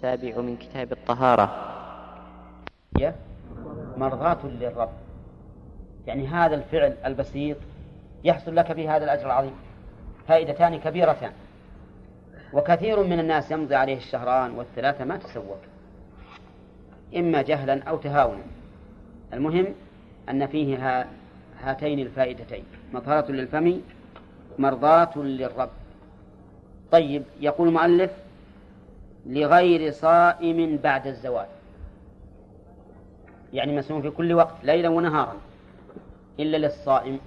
السابع من كتاب الطهارة. هي مرضاة للرب. يعني هذا الفعل البسيط يحصل لك به هذا الأجر العظيم. فائدتان كبيرتان. وكثير من الناس يمضي عليه الشهران والثلاثة ما تسوق. إما جهلا أو تهاونا. المهم أن فيه هاتين الفائدتين. مطهرة للفم مرضاة للرب. طيب يقول المؤلف لغير صائم بعد الزوال يعني مسموم في كل وقت ليلا ونهارا إلا للصائم.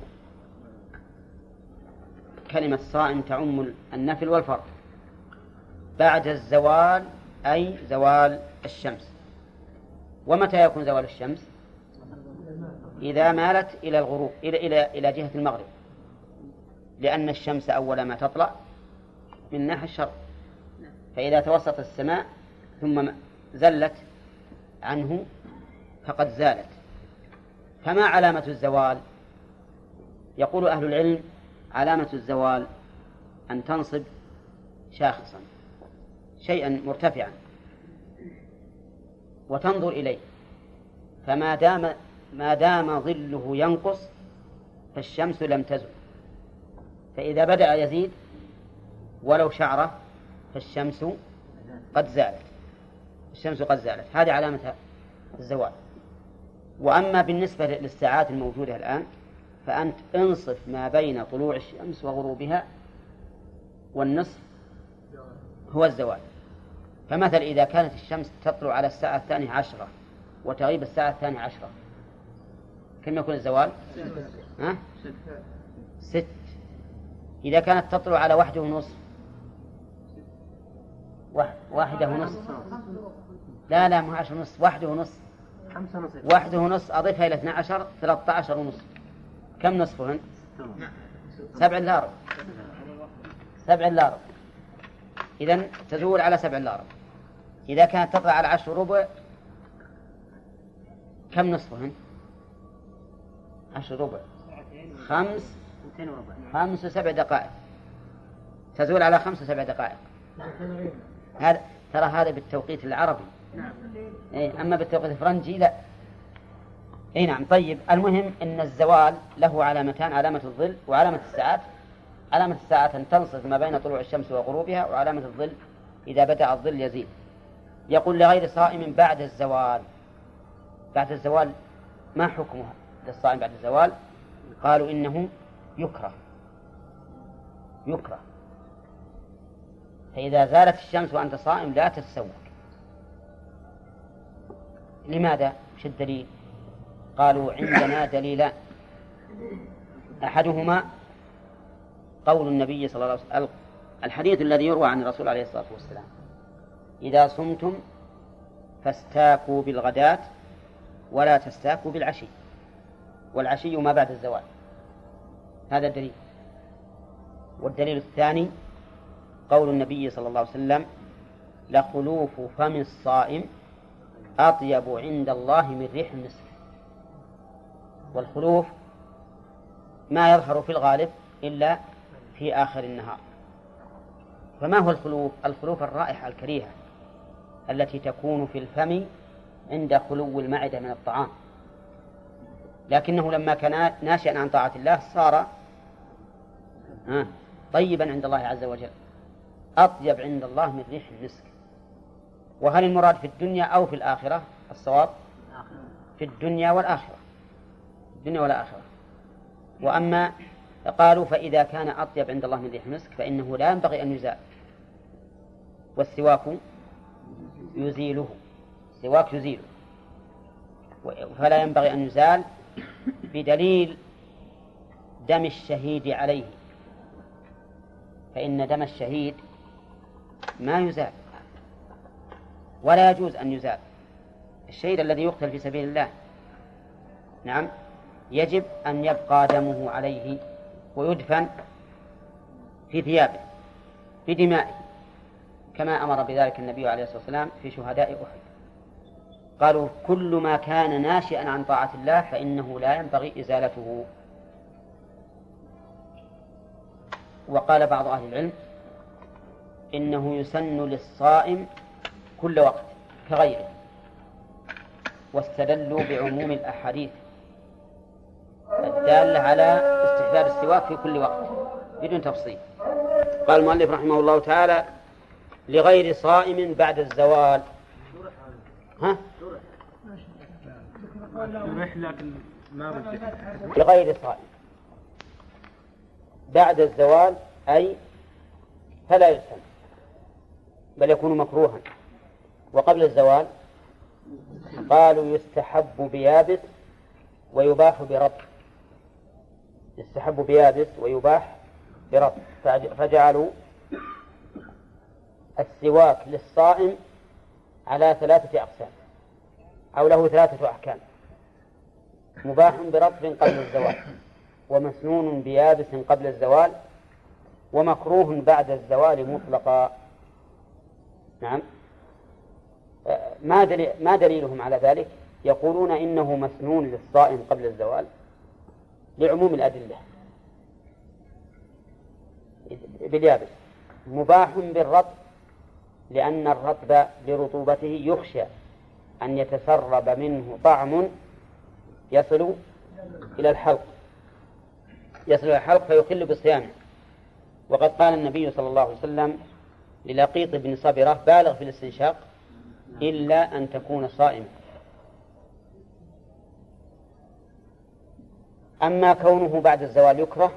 كلمة صائم تعم النفل والفرض. بعد الزوال أي زوال الشمس. ومتى يكون زوال الشمس؟ إذا مالت إلى الغروب إلى إلى إلى جهة المغرب. لأن الشمس أول ما تطلع من ناحية الشرق. فإذا توسط السماء ثم زلت عنه فقد زالت. فما علامة الزوال؟ يقول أهل العلم علامة الزوال أن تنصب شاخصا شيئا مرتفعا وتنظر إليه. فما دام ما دام ظله ينقص فالشمس لم تزل. فإذا بدأ يزيد ولو شعرة فالشمس قد زالت. الشمس قد زالت. هذه علامة الزوال. وأما بالنسبة للساعات الموجودة الآن فأنت انصف ما بين طلوع الشمس وغروبها والنصف هو الزوال. فمثلا إذا كانت الشمس تطلع على الساعة الثانية عشرة وتغيب الساعة الثانية عشرة كم يكون الزوال؟ ها؟ ست. إذا كانت تطلع على واحدة ونصف واحدة ونصف لا لا مو عشر ونصف واحدة ونصف واحدة ونصف أضيفها إلى 12 13 ونصف كم نصفهن؟ سبع إلا ربع سبع إلا ربع إذا تزول على سبع إلا ربع إذا كانت تطلع على عشر ربع كم نصفهن؟ عشر ربع. خمس خمس وسبع دقائق. تزول على خمس وسبع دقائق. هذا ترى هذا بالتوقيت العربي. نعم. إيه أما بالتوقيت الفرنجي لا. إي نعم طيب المهم إن الزوال له علامتان علامة الظل وعلامة الساعات. علامة الساعات أن تنصف ما بين طلوع الشمس وغروبها وعلامة الظل إذا بدأ الظل يزيد. يقول لغير صائم بعد الزوال. بعد الزوال ما حكمها للصائم بعد الزوال؟ قالوا إنه يكره. يكره. فإذا زالت الشمس وأنت صائم لا تتسوق لماذا؟ وش الدليل؟ قالوا عندنا دليلان. أحدهما قول النبي صلى الله عليه وسلم الحديث الذي يروى عن الرسول عليه الصلاة والسلام. إذا صمتم فاستاكوا بالغداة ولا تستاكوا بالعشي. والعشي ما بعد الزوال. هذا الدليل. والدليل الثاني قول النبي صلى الله عليه وسلم لخلوف فم الصائم أطيب عند الله من ريح المسك والخلوف ما يظهر في الغالب إلا في آخر النهار. فما هو الخلوف؟ الخلوف الرائحة الكريهة التي تكون في الفم عند خلو المعدة من الطعام. لكنه لما كان ناشئا عن طاعة الله صار طيبا عند الله عز وجل. أطيب عند الله من ريح المسك. وهل المراد في الدنيا أو في الآخرة؟ الصواب في الدنيا والآخرة. الدنيا والآخرة. وأما قالوا فإذا كان أطيب عند الله من ريح المسك فإنه لا ينبغي أن يزال. والسواك يزيله. السواك يزيله فلا ينبغي أن يزال بدليل دم الشهيد عليه. فإن دم الشهيد ما يزال. ولا يجوز أن يزال. الشهيد الذي يقتل في سبيل الله. نعم. يجب أن يبقى دمه عليه ويدفن في ثيابه بدمائه كما أمر بذلك النبي عليه الصلاة والسلام في شهداء أحد. قالوا كل ما كان ناشئا عن طاعة الله فإنه لا ينبغي إزالته. وقال بعض أهل العلم إنه يسن للصائم كل وقت كغيره. واستدلوا بعموم الأحاديث الدالة على استحباب السواك في كل وقت بدون تفصيل. قال المؤلف رحمه الله تعالى لغير صائم بعد الزوال. ها؟ لغير صائم بعد الزوال أي فلا يسلم بل يكون مكروها. وقبل الزوال قالوا يستحب بيابس ويباح برطب يستحب بيابس ويباح برطب فجعلوا السواك للصائم على ثلاثة أقسام أو له ثلاثة أحكام. مباح برطب قبل الزوال ومسنون بيابس قبل الزوال ومكروه بعد الزوال مطلقا. نعم. ما دليل ما دليلهم على ذلك؟ يقولون إنه مسنون للصائم قبل الزوال لعموم الأدلة. باليابس. مباح بالرطب لأن الرطب لرطوبته يخشى أن يتسرب منه طعم يصل إلى الحلق. يصل إلى الحلق فيخل بصيامه وقد قال النبي صلى الله عليه وسلم للقيط بن صبرة بالغ في الاستنشاق إلا أن تكون صائما أما كونه بعد الزوال يكره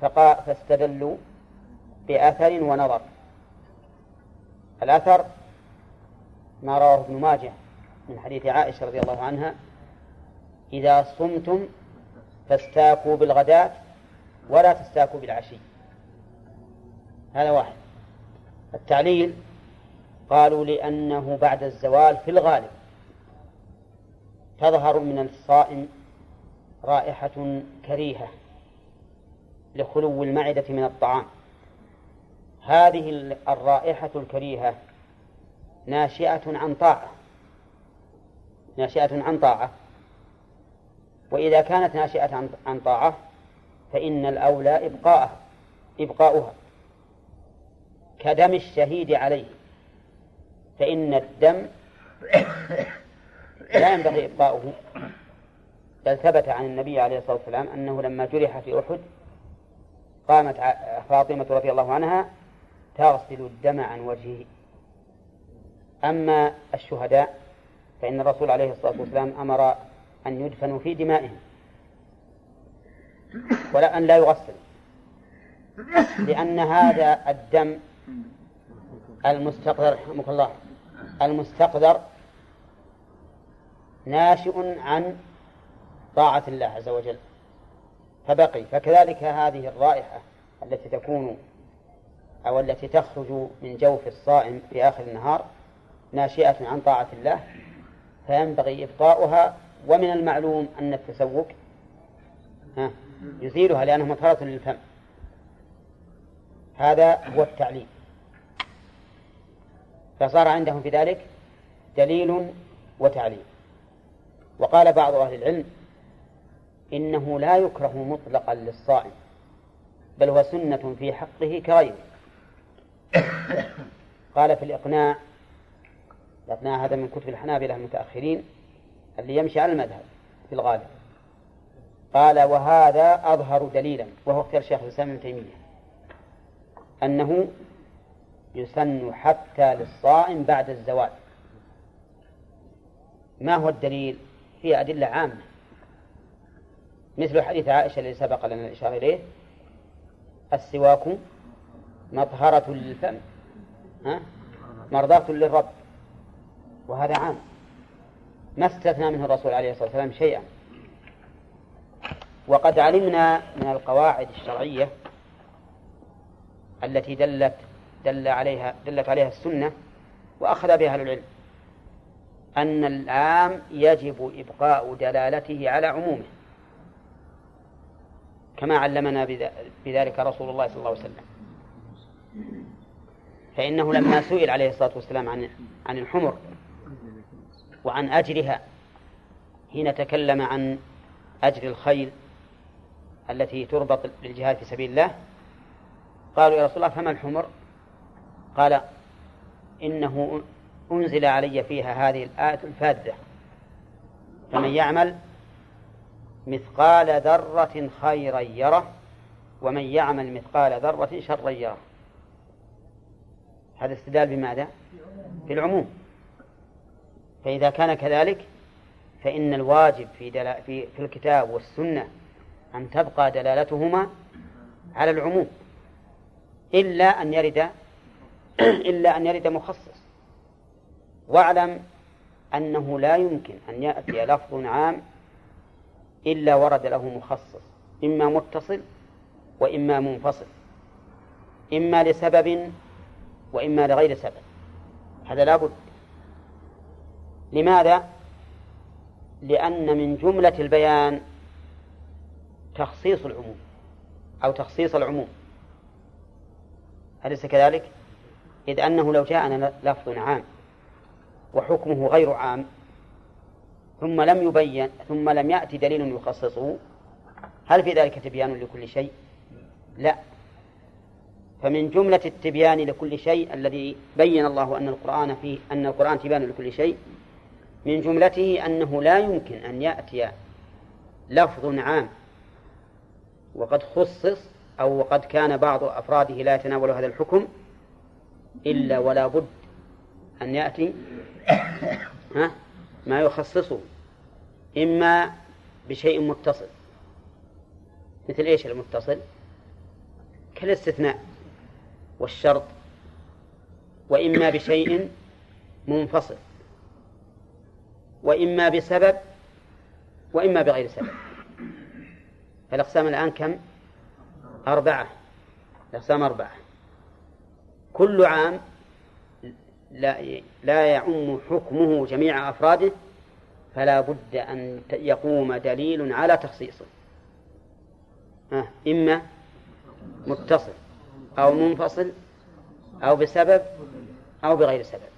فاستدلوا بأثر ونظر. الأثر ما رواه ابن ماجه من حديث عائشة رضي الله عنها إذا صمتم فاستاكوا بالغداة ولا تستاكوا بالعشي. هذا واحد. التعليل قالوا لأنه بعد الزوال في الغالب تظهر من الصائم رائحة كريهة لخلو المعدة من الطعام. هذه الرائحة الكريهة ناشئة عن طاعة ناشئة عن طاعة. وإذا كانت ناشئة عن طاعة فإن الأولى إبقاءها إبقاؤها. كدم الشهيد عليه. فإن الدم لا ينبغي إبقاؤه. بل ثبت عن النبي عليه الصلاة والسلام أنه لما جرح في أحد قامت فاطمة رضي الله عنها تغسل الدم عن وجهه. أما الشهداء فإن الرسول عليه الصلاة والسلام أمر أن يدفنوا في دمائهم ولا أن لا يغسل. لأن هذا الدم المستقذر رحمك الله. المستقذر ناشئ عن طاعة الله عز وجل. فبقي. فكذلك هذه الرائحة التي تكون أو التي تخرج من جوف الصائم في آخر النهار ناشئة عن طاعة الله فينبغي إبقاؤها ومن المعلوم أن التسوق يزيلها لأنه مطهرة للفم. هذا هو التعليم. فصار عندهم في ذلك دليل وتعليم وقال بعض أهل العلم إنه لا يكره مطلقا للصائم بل هو سنة في حقه كغيره. قال في الإقناع الإقناع هذا من كتب الحنابلة المتأخرين اللي يمشي على المذهب في الغالب. قال وهذا أظهر دليلا وهو اختيار الشيخ الإسلام ابن تيمية أنه يسن حتى للصائم بعد الزوال ما هو الدليل؟ في أدلة عامة. مثل حديث عائشة الذي سبق لنا الإشارة إليه السواك مطهرة للفم ها؟ مرضاة للرب. وهذا عام. ما استثنى منه الرسول عليه الصلاة والسلام شيئا. وقد علمنا من القواعد الشرعية التي دلت دل عليها دلت عليها السنة وأخذ بها أهل العلم. أن العام يجب إبقاء دلالته على عمومه. كما علمنا بذلك رسول الله صلى الله عليه وسلم. فإنه لما سئل عليه الصلاة والسلام عن عن الحمر وعن أجرها حين تكلم عن أجر الخيل التي تربط للجهاد في سبيل الله قالوا يا رسول الله فما الحمر؟ قال إنه أنزل علي فيها هذه الآية الفاذة فمن يعمل مثقال ذرة خيرا يره ومن يعمل مثقال ذرة شرا يره. هذا استدلال بماذا؟ بالعموم. فإذا كان كذلك فإن الواجب في, دل... في في الكتاب والسنة أن تبقى دلالتهما على العموم إلا أن يرد إلا أن يرد مخصص واعلم أنه لا يمكن أن يأتي لفظ عام إلا ورد له مخصص إما متصل وإما منفصل إما لسبب وإما لغير سبب هذا لا بد لماذا؟ لأن من جملة البيان تخصيص العموم أو تخصيص العموم أليس كذلك؟ إذ أنه لو جاءنا لفظ عام وحكمه غير عام ثم لم يبين ثم لم يأتي دليل يخصصه هل في ذلك تبيان لكل شيء؟ لا فمن جملة التبيان لكل شيء الذي بين الله أن القرآن فيه أن القرآن تبيان لكل شيء من جملته أنه لا يمكن أن يأتي لفظ عام وقد خصص أو وقد كان بعض أفراده لا يتناول هذا الحكم إلا ولا بد أن يأتي ما يخصصه إما بشيء متصل. مثل إيش المتصل؟ كالاستثناء والشرط وإما بشيء منفصل وإما بسبب وإما بغير سبب. فالأقسام الآن كم؟ أربعة. الأقسام أربعة. كل عام لا لا يعم حكمه جميع أفراده فلا بد أن يقوم دليل على تخصيصه. إما متصل أو منفصل أو بسبب أو بغير سبب.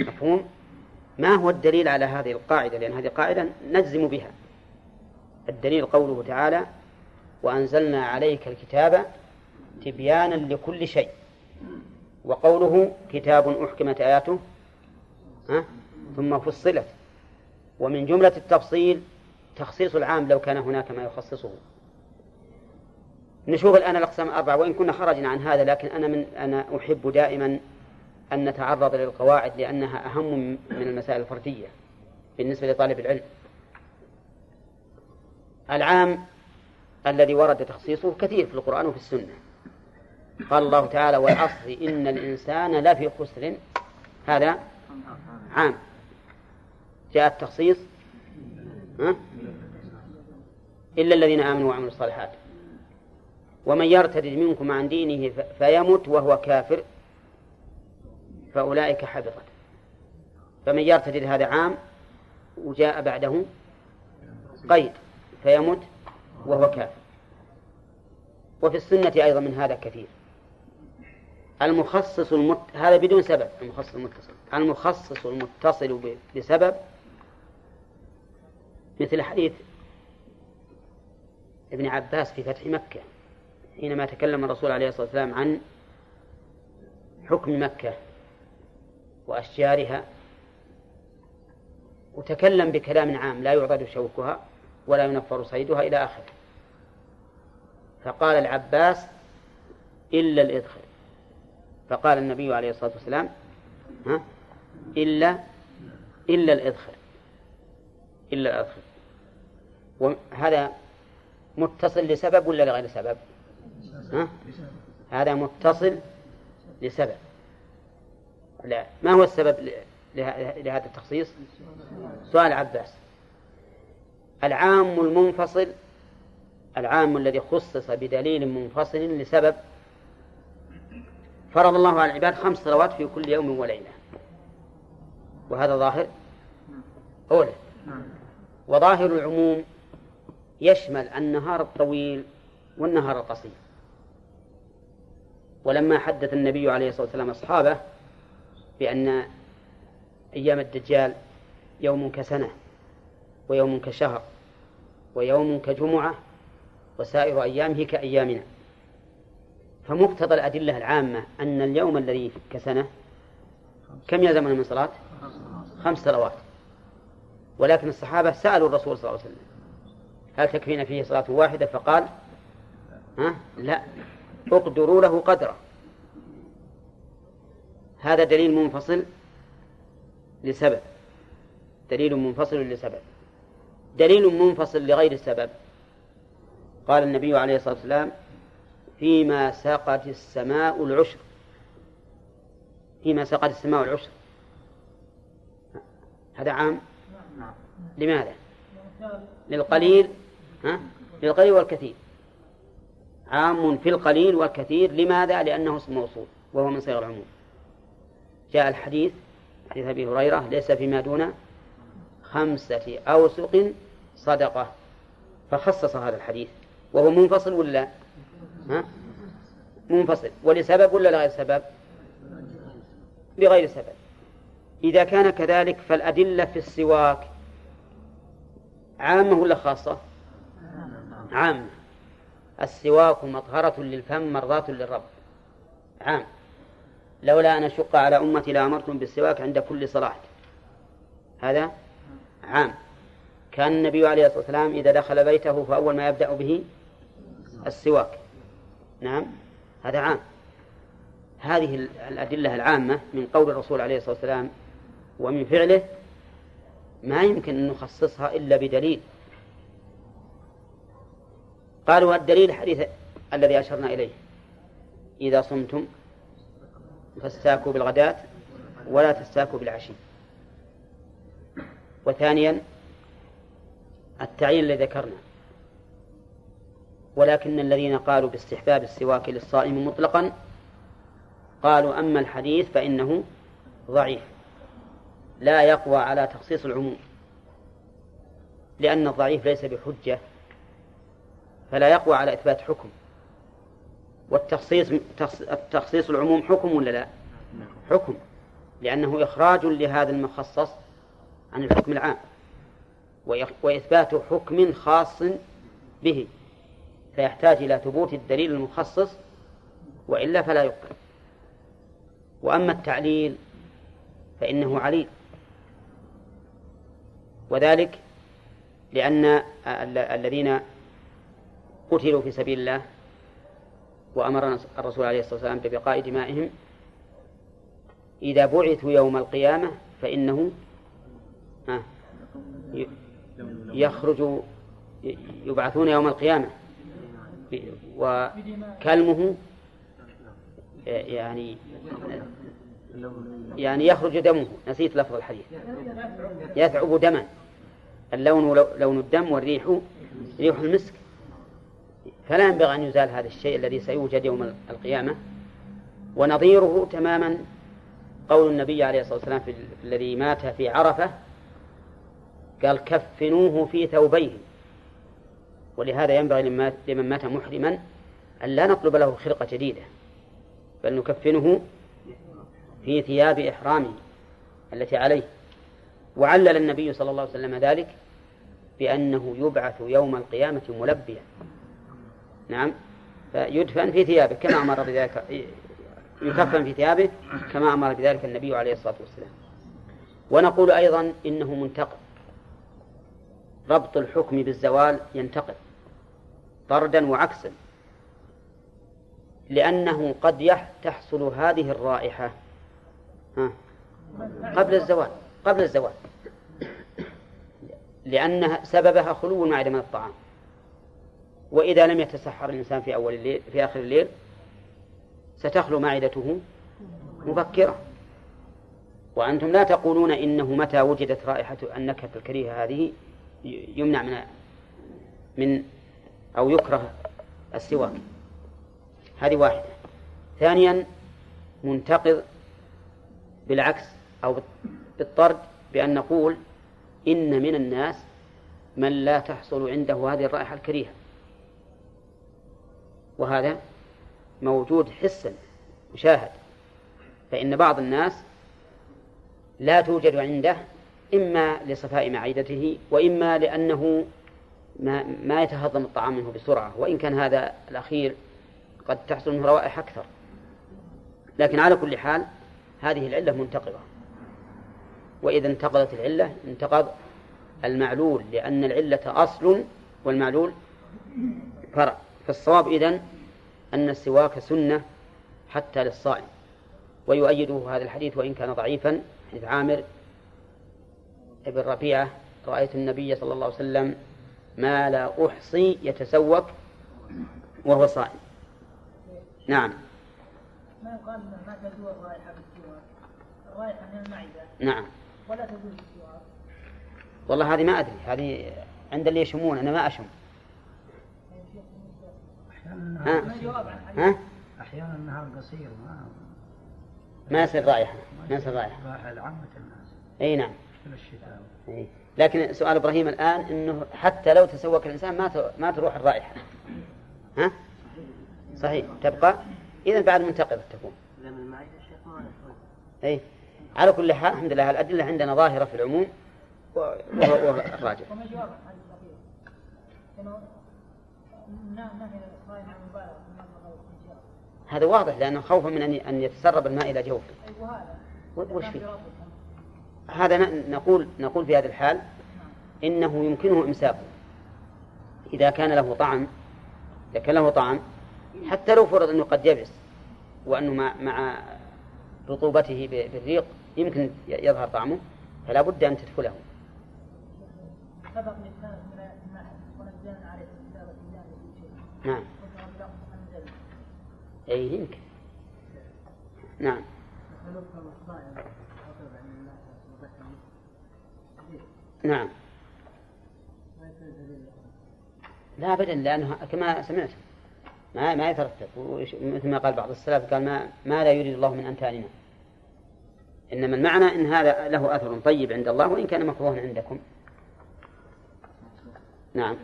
مفهوم؟ ما هو الدليل على هذه القاعدة؟ لأن هذه قاعدة نجزم بها. الدليل قوله تعالى وأنزلنا عليك الكتاب تبيانا لكل شيء. وقوله كتاب أحكمت آياته ها؟ ثم فصلت. ومن جملة التفصيل تخصيص العام لو كان هناك ما يخصصه. نشوف الآن الأقسام الأربعة وإن كنا خرجنا عن هذا لكن أنا من أنا أحب دائما أن نتعرض للقواعد لأنها أهم من المسائل الفردية بالنسبة لطالب العلم. العام الذي ورد تخصيصه كثير في القرآن وفي السنة. قال الله تعالى والعصر إن الإنسان لفي خسر. هذا عام. جاء التخصيص إلا الذين آمنوا وعملوا الصالحات. ومن يرتد منكم عن دينه فيمت وهو كافر فأولئك حبطت. فمن يرتد هذا عام وجاء بعده قيد فيمت وهو كافر. وفي السنة أيضا من هذا كثير. المخصص المت... هذا بدون سبب المخصص المتصل. المخصص المتصل بسبب مثل حديث ابن عباس في فتح مكة حينما تكلم الرسول عليه الصلاة والسلام عن حكم مكة وأشجارها وتكلم بكلام عام لا يعضد شوكها ولا ينفر صيدها إلى آخره. فقال العباس إلا الإذخر فقال النبي عليه الصلاة والسلام ها؟ إلا إلا الإذخر إلا الإذخر وهذا متصل لسبب ولا لغير سبب؟ ها؟ هذا متصل لسبب. لا ما هو السبب لهذا التخصيص؟ سؤال عباس. العام المنفصل العام الذي خصص بدليل منفصل لسبب فرض الله على العباد خمس صلوات في كل يوم وليلة. وهذا ظاهر؟ أولى وظاهر العموم يشمل النهار الطويل والنهار القصير. ولما حدث النبي عليه الصلاة والسلام أصحابه بأن أيام الدجال يوم كسنة ويوم كشهر ويوم كجمعة وسائر أيامه كأيامنا. فمقتضى الأدلة العامة أن اليوم الذي كسنة كم يلزمنا من صلاة؟ خمس صلوات. ولكن الصحابة سألوا الرسول صلى الله عليه وسلم هل تكفينا فيه صلاة واحدة؟ فقال ها؟ لا. اقدروا له قدره هذا دليل منفصل لسبب. دليل منفصل لسبب. دليل منفصل لغير السبب. قال النبي عليه الصلاة والسلام فيما سقت السماء العشر. فيما سقت السماء العشر. هذا عام؟ لماذا؟ للقليل ها؟ للقليل والكثير. عام في القليل والكثير لماذا؟ لأنه اسم موصول وهو من صيغ العموم جاء الحديث حديث أبي هريرة ليس فيما دون خمسة أوسق صدقة. فخصص هذا الحديث. وهو منفصل ولا ها؟ منفصل. ولسبب ولا لغير سبب؟ لغير سبب. إذا كان كذلك فالأدلة في السواك عامة ولا خاصة؟ عامة السواك مطهرة للفم مرضاة للرب. عام. لولا أن أشق على أمتي لأمرتم بالسواك عند كل صلاة. هذا عام. كان النبي عليه الصلاة والسلام إذا دخل بيته فأول ما يبدأ به السواك. نعم؟ هذا عام. هذه الأدلة العامة من قول الرسول عليه الصلاة والسلام ومن فعله ما يمكن أن نخصصها إلا بدليل. قالوا الدليل الحديث الذي أشرنا إليه. إذا صمتم فاستاكوا بالغداة ولا تستاكوا بالعشي. وثانيا التعيين الذي ذكرنا. ولكن الذين قالوا باستحباب السواك للصائم مطلقا قالوا أما الحديث فإنه ضعيف. لا يقوى على تخصيص العموم لأن الضعيف ليس بحجة فلا يقوى على إثبات حكم. والتخصيص تخصيص العموم حكم ولا لا؟ حكم لأنه إخراج لهذا المخصص عن الحكم العام وإثبات حكم خاص به. فيحتاج إلى ثبوت الدليل المخصص وإلا فلا يقبل. وأما التعليل فإنه عليل. وذلك لأن الذين قتلوا في سبيل الله وأمرنا الرسول عليه الصلاة والسلام ببقاء دمائهم إذا بعثوا يوم القيامة فإنه يخرج يبعثون يوم القيامة. وكلمه يعني يعني يخرج دمه. نسيت لفظ الحديث. يثعب دما. اللون لون الدم والريح ريح المسك. فلا ينبغي أن يزال هذا الشيء الذي سيوجد يوم القيامة. ونظيره تماما قول النبي عليه الصلاة والسلام في الذي مات في عرفة قال كفنوه في ثوبيه. ولهذا ينبغي لمن مات محرما أن لا نطلب له خرقة جديدة بل نكفنه في ثياب إحرامه التي عليه. وعلل النبي صلى الله عليه وسلم ذلك بأنه يبعث يوم القيامة ملبيا. نعم. فيدفن في ثيابه كما أمر بذلك يكفن في ثيابه كما أمر بذلك النبي عليه الصلاة والسلام. ونقول أيضا إنه منتقل ربط الحكم بالزوال ينتقل طردا وعكسا. لأنه قد تحصل هذه الرائحة. قبل الزوال قبل الزوال. لأن سببها خلو المعدة من الطعام. وإذا لم يتسحر الإنسان في أول الليل في آخر الليل ستخلو معدته مبكرة. وأنتم لا تقولون إنه متى وجدت رائحة النكهة الكريهة هذه يمنع من من أو يكره السواك. هذه واحدة. ثانيا منتقض بالعكس أو بالطرد بأن نقول إن من الناس من لا تحصل عنده هذه الرائحة الكريهة. وهذا موجود حسا مشاهد فإن بعض الناس لا توجد عنده إما لصفاء معدته وإما لأنه ما, ما يتهضم الطعام منه بسرعة وإن كان هذا الأخير قد تحصل منه روائح أكثر. لكن على كل حال هذه العلة منتقضة. وإذا انتقضت العلة انتقض المعلول لأن العلة أصل والمعلول فرع. فالصواب إذن أن السواك سنة حتى للصائم. ويؤيده هذا الحديث وإن كان ضعيفا حديث عامر بن ربيعة رأيت النبي صلى الله عليه وسلم ما لا أحصي يتسوك وهو صائم. نعم. ما يقال ما تزور الرائحة بالسواك الرائحة من المعدة. نعم. ولا تزول بالسواك والله هذه ما أدري. هذه عند اللي يشمون أنا ما أشم. ها؟ ها؟ أحيانا النهار قصير ما ما يصير رائحة. ما يصير رائحة. راحة لعامة الناس أي نعم. في الشتاء. إيه. لكن سؤال إبراهيم الآن إنه حتى لو تسوق الإنسان ما ما تروح الرائحة. ها؟ صحيح. تبقى؟ اذا بعد منتقضة تكون. اي على كل حال الحمد لله الأدلة عندنا ظاهرة في العموم وهو الراجح والإنجاب هذا واضح لأنه خوفا من ان يتسرب الماء إلى جوفه. أي وهذا و- وش فيه؟ هذا نقول نقول في هذه الحال إنه يمكنه إمساكه. إذا كان له طعم إذا كان له طعم حتى لو فرض أنه قد يبس وأنه مع رطوبته بالريق يمكن يظهر طعمه فلا بد أن تدخله. سبق لسان من الماء ونزلنا عليه كتابة الله في شيء نعم قلنا رب الأرض أنزلنا اي يمكن نعم نعم. لا ابدا لأنه كما سمعت ما ما يترتب. مثل ما قال بعض السلف قال ما ما لا يريد الله من امثالنا إنما المعنى إن هذا له أثر طيب عند الله وإن كان مكروها عندكم. نعم.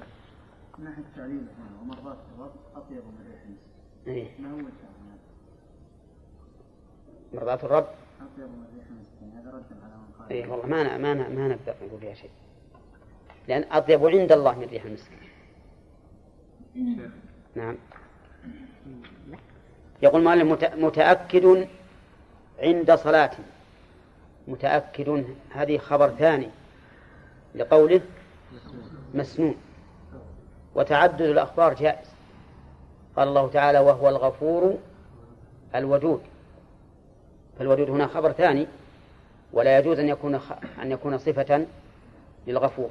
من ناحية التعليل ومرات الرب أطيب من ريح المسك إيه. ما هو مرضاة الرب. أطيب من ريح المسك يعني هذا رد على اي والله ما ن- ما ن- ما نقدر نقول فيها شيء لأن أطيب عند الله من ريح المسك نعم. يقول المؤلف مت- متأكد عند صلاة. متأكد هذه خبر ثاني لقوله مسنون. وتعدد الأخبار جائز. قال الله تعالى وهو الغفور الودود. فالودود هنا خبر ثاني. ولا يجوز أن يكون. أن يكون صفة للغفور.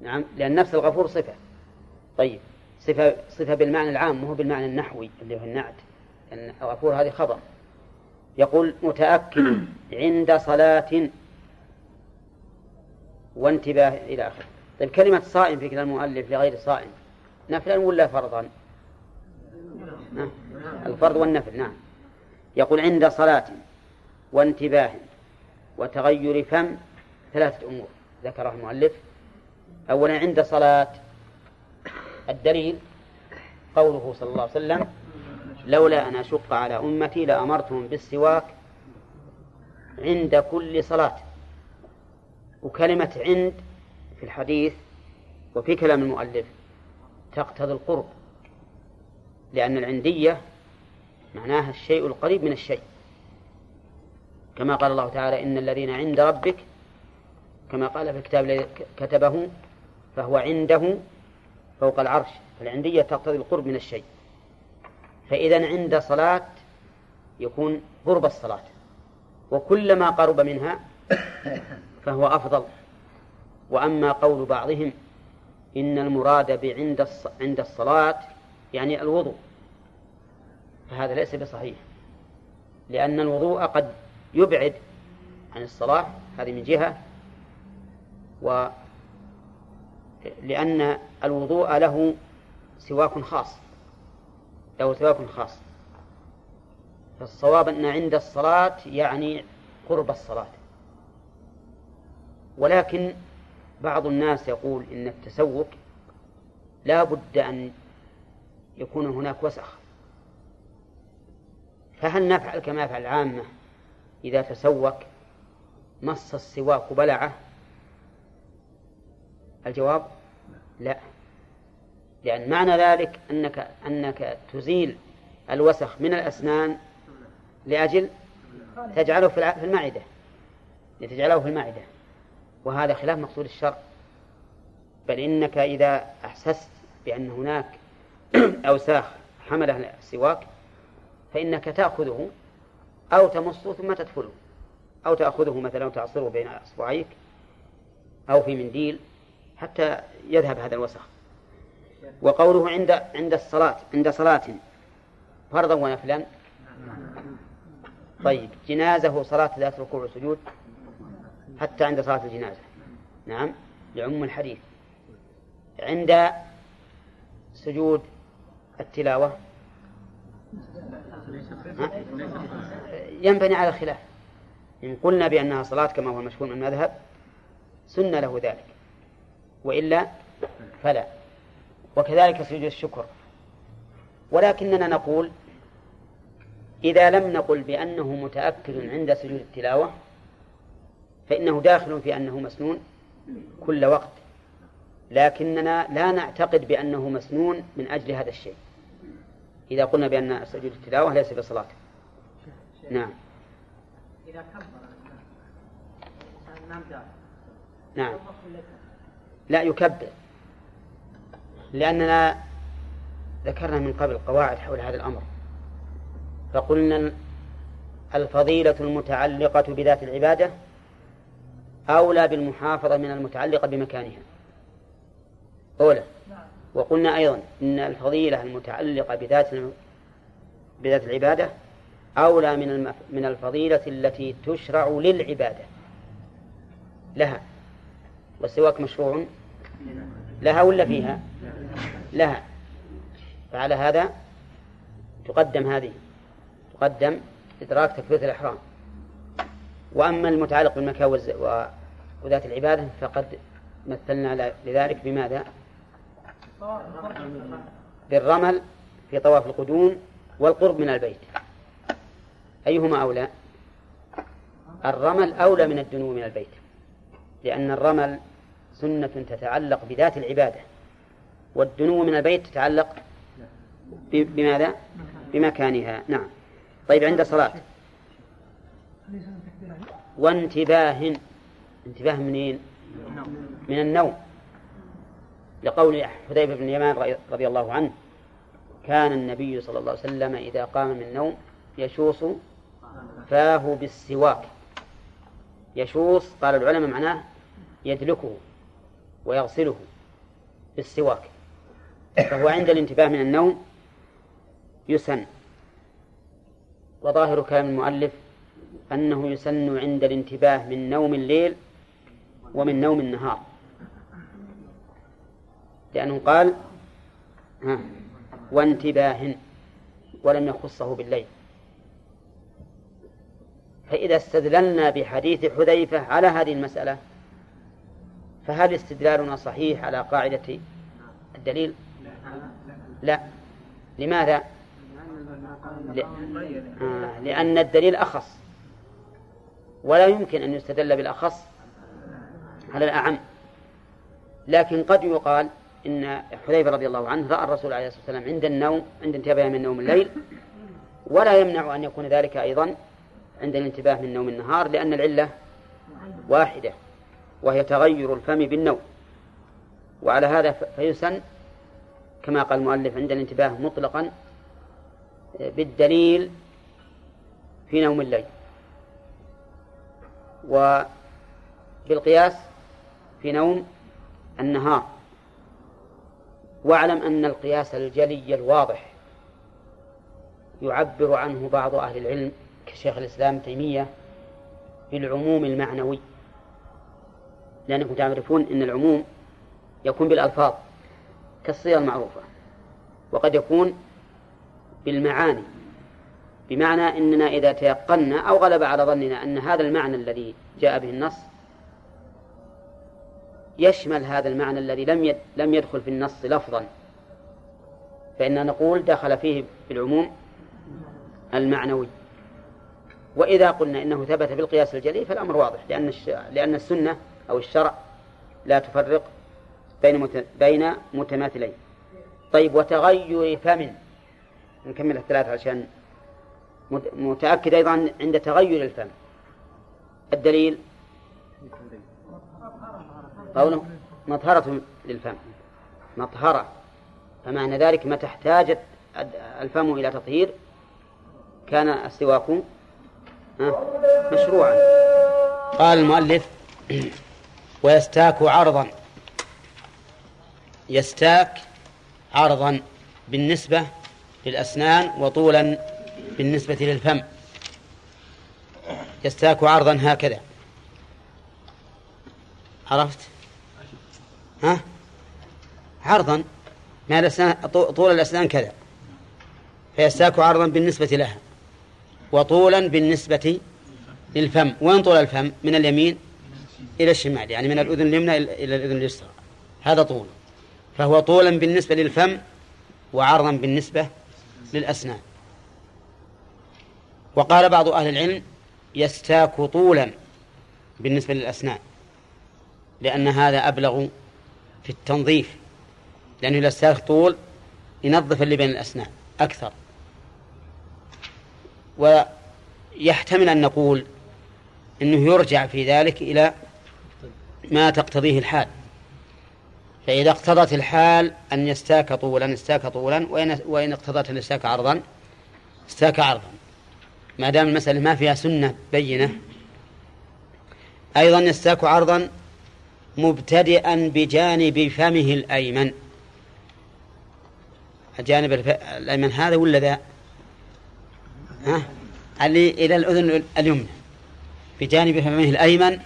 نعم لأن نفس الغفور صفة. طيب صفة صفة بالمعنى العام مو بالمعنى النحوي اللي هو النعت. لأن الغفور هذه خبر. يقول متأكد عند صلاة وانتباه إلى آخره طيب كلمة صائم في كلام المؤلف لغير صائم. نفلا ولا فرضا؟ نعم. الفرض والنفل نعم. يقول عند صلاة وانتباه. وتغير فم ثلاثة أمور. ذكرها المؤلف. أولا عند صلاة الدليل قوله صلى الله عليه وسلم لولا أن أشق على أمتي لأمرتهم بالسواك عند كل صلاة. وكلمة عند في الحديث وفي كلام المؤلف تقتضي القرب لأن العندية معناها الشيء القريب من الشيء. كما قال الله تعالى إن الذين عند ربك كما قال في الكتاب الذي كتبه فهو عنده فوق العرش فالعندية تقتضي القرب من الشيء. فإذا عند صلاة يكون قرب الصلاة وكلما قرب منها فهو أفضل. وأما قول بعضهم إن المراد بعند عند الصلاة يعني الوضوء فهذا ليس بصحيح لأن الوضوء قد يبعد عن الصلاة هذه من جهة. و لأن الوضوء له سواك خاص له سواك خاص. فالصواب أن عند الصلاة يعني قرب الصلاة. ولكن بعض الناس يقول إن التسوك لا بد أن يكون هناك وسخ. فهل نفعل كما يفعل العامة إذا تسوك مص السواك بلعه؟ الجواب لا. لأن معنى ذلك أنك أنك تزيل الوسخ من الأسنان لأجل تجعله في المعدة لتجعله في المعدة. وهذا خلاف مقصود الشرع. بل إنك إذا أحسست بأن هناك أوساخ حملها السواك فإنك تأخذه أو تمصه ثم تدخله. أو تأخذه مثلا وتعصره بين أصبعيك أو في منديل حتى يذهب هذا الوسخ. وقوله عند عند الصلاة عند صلاة فرضا ونفلا. طيب جنازة صلاة ذات ركوع وسجود حتى عند صلاة الجنازة. نعم لعم الحديث. عند سجود التلاوة ينبني على الخلاف إن قلنا بأنها صلاة كما هو المشهور من المذهب سن له ذلك. وإلا فلا. وكذلك سجود الشكر. ولكننا نقول إذا لم نقل بأنه متأكد عند سجود التلاوة فإنه داخل في أنه مسنون كل وقت. لكننا لا نعتقد بأنه مسنون من أجل هذا الشيء. إذا قلنا بأن سجود التلاوة ليس بصلاة. نعم. إذا كبر. نام نعم. لا يكبر. لأننا ذكرنا من قبل قواعد حول هذا الأمر. فقلنا الفضيلة المتعلقة بذات العبادة أولى بالمحافظة من المتعلقة بمكانها. أولى. وقلنا أيضا إن الفضيلة المتعلقة بذات بذات العبادة أولى من. من الفضيلة التي تشرع للعبادة. لها. والسواك مشروع؟ لها ولا فيها؟ لها. فعلى هذا تقدم هذه. تقدم إدراك تكبيرة الإحرام. وأما المتعلق بالمكان وذات العبادة فقد مثلنا لذلك. بماذا؟ بالرمل في طواف القدوم والقرب من البيت أيهما أولى؟ الرمل أولى من الدنو من البيت لأن الرمل سنة تتعلق بذات العبادة والدنو من البيت تتعلق بماذا؟ بمكانها نعم طيب عند صلاة وانتباه انتباه منين؟ من النوم لقول حذيفة بن اليمان رضي الله عنه كان النبي صلى الله عليه وسلم إذا قام من النوم يشوص فاه بالسواك. يشوص قال العلماء معناه يدلكه ويغسله بالسواك. فهو عند الانتباه من النوم يسن. وظاهر كلام المؤلف أنه يسن عند الانتباه من نوم الليل ومن نوم النهار. لأنه قال وانتباه ولم يخصه بالليل. فإذا استدللنا بحديث حذيفة على هذه المسألة فهل استدلالنا صحيح على قاعدة الدليل؟ لا. لماذا؟ آه، لأن الدليل أخص. ولا يمكن أن يستدل بالأخص على الأعم. لكن قد يقال إن حذيفة رضي الله عنه رأى الرسول عليه الصلاة والسلام عند النوم عند انتباه من نوم الليل ولا يمنع أن يكون ذلك أيضا عند الانتباه من نوم النهار لأن العلة واحدة وهي تغير الفم بالنوم. وعلى هذا فيسن كما قال المؤلف عند الانتباه مطلقا بالدليل في نوم الليل. وبالقياس في نوم النهار. واعلم أن القياس الجلي الواضح. يعبر عنه بعض أهل العلم كشيخ الإسلام تيمية بالعموم المعنوي. لأنكم تعرفون أن العموم يكون بالألفاظ كالصيغ المعروفة وقد يكون بالمعاني. بمعنى أننا إذا تيقنا أو غلب على ظننا أن هذا المعنى الذي جاء به النص يشمل هذا المعنى الذي لم لم يدخل في النص لفظا. فإننا نقول دخل فيه بالعموم المعنوي. وإذا قلنا إنه ثبت بالقياس الجلي فالأمر واضح لأن لأن السنة أو الشرع لا تفرق بين. بين متماثلين. طيب وتغير فم. نكمل الثلاثة عشان متأكد أيضا عند تغير الفم. الدليل؟ قوله مطهرة للفم. مطهرة. فمعنى ذلك متى احتاجت الفم إلى تطهير كان السواك مشروعا. قال المؤلف ويستاك عرضا. يستاك عرضا بالنسبة للأسنان وطولا بالنسبة للفم. يستاك عرضا هكذا. عرفت؟ ها؟ عرضا. ما طول الأسنان كذا. فيستاك عرضا بالنسبة لها. وطولا بالنسبة للفم. وين طول الفم؟ من اليمين إلى الشمال يعني من الأذن اليمنى إلى الأذن اليسرى. هذا طول. فهو طولا بالنسبة للفم وعرضا بالنسبة للأسنان. وقال بعض أهل العلم يستاك طولا بالنسبة للأسنان لأن هذا أبلغ في التنظيف لأنه إذا استاك طول ينظف اللي بين الأسنان أكثر. ويحتمل أن نقول أنه يرجع في ذلك إلى ما تقتضيه الحال. فإذا اقتضت الحال أن يستاك طولا استاك طولا وإن, وإن اقتضت أن يستاك عرضا استاك عرضا. ما دام المسألة ما فيها سنة بينة أيضا يستاك عرضا مبتدئا بجانب فمه الأيمن. الجانب الأيمن هذا ولا ذا؟ ها؟ اللي إلى الأذن اليمنى. بجانب فمه الأيمن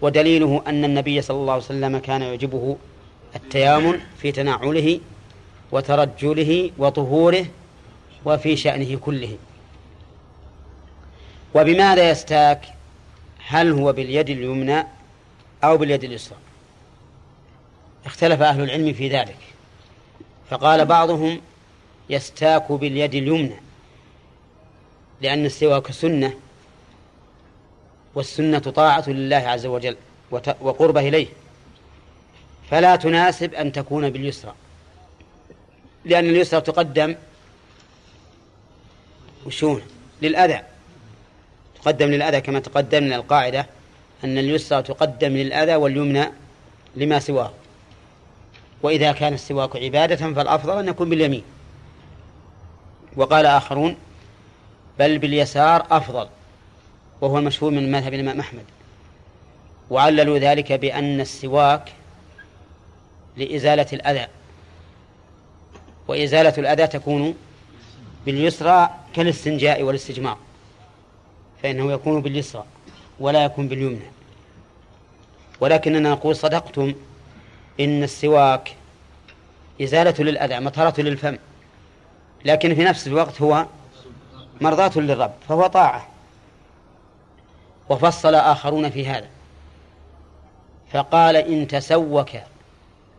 ودليله أن النبي صلى الله عليه وسلم كان يعجبه التيامن في تنعله وترجله وطهوره وفي شأنه كله. وبماذا يستاك؟ هل هو باليد اليمنى؟ أو باليد اليسرى. اختلف أهل العلم في ذلك. فقال بعضهم يستاك باليد اليمنى لأن السواك سنة والسنة طاعة لله عز وجل وقربة إليه. فلا تناسب أن تكون باليسرى لأن اليسرى تقدم وشون للأذى. تقدم للأذى كما تقدم من القاعدة أن اليسرى تقدم للأذى واليمنى لما سواه. وإذا كان السواك عبادة فالأفضل أن يكون باليمين. وقال آخرون بل باليسار أفضل وهو المشهور من مذهب الإمام أحمد. وعللوا ذلك بأن السواك لإزالة الأذى. وإزالة الأذى تكون باليسرى كالاستنجاء والاستجمار فإنه يكون باليسرى. ولا يكون باليمنى. ولكننا نقول صدقتم إن السواك إزالة للأذى مطهرة للفم. لكن في نفس الوقت هو مرضاة للرب فهو طاعة. وفصل آخرون في هذا. فقال إن تسوك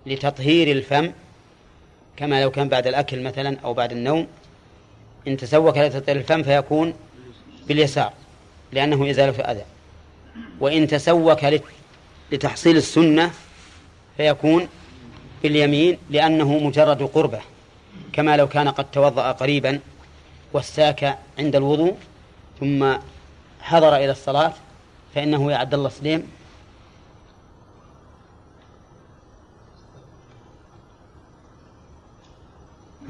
لتطهير الفم كما لو كان بعد الأكل مثلا أو بعد النوم إن تسوك لتطهير الفم فيكون باليسار لأنه إزالة الأذى. وإن تسوك لتحصيل السنة فيكون باليمين لأنه مجرد قربة كما لو كان قد توضأ قريبا واستاك عند الوضوء ثم حضر إلى الصلاة فإنه يا عبد الله سليم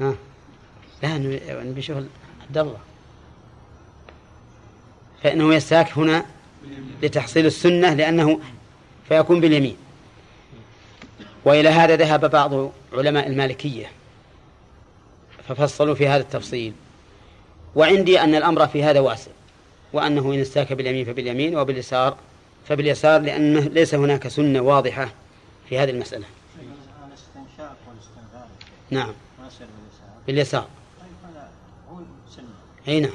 ها؟ لا نبي شغل عبد الله. فإنه يستاك هنا لتحصيل السنة لأنه فيكون باليمين. وإلى هذا ذهب بعض علماء المالكية ففصلوا في هذا التفصيل. وعندي أن الأمر في هذا واسع وأنه إن استاك باليمين فباليمين وباليسار فباليسار لأنه ليس هناك سنة واضحة في هذه المسألة. نعم. باليسار. طيب أي نعم.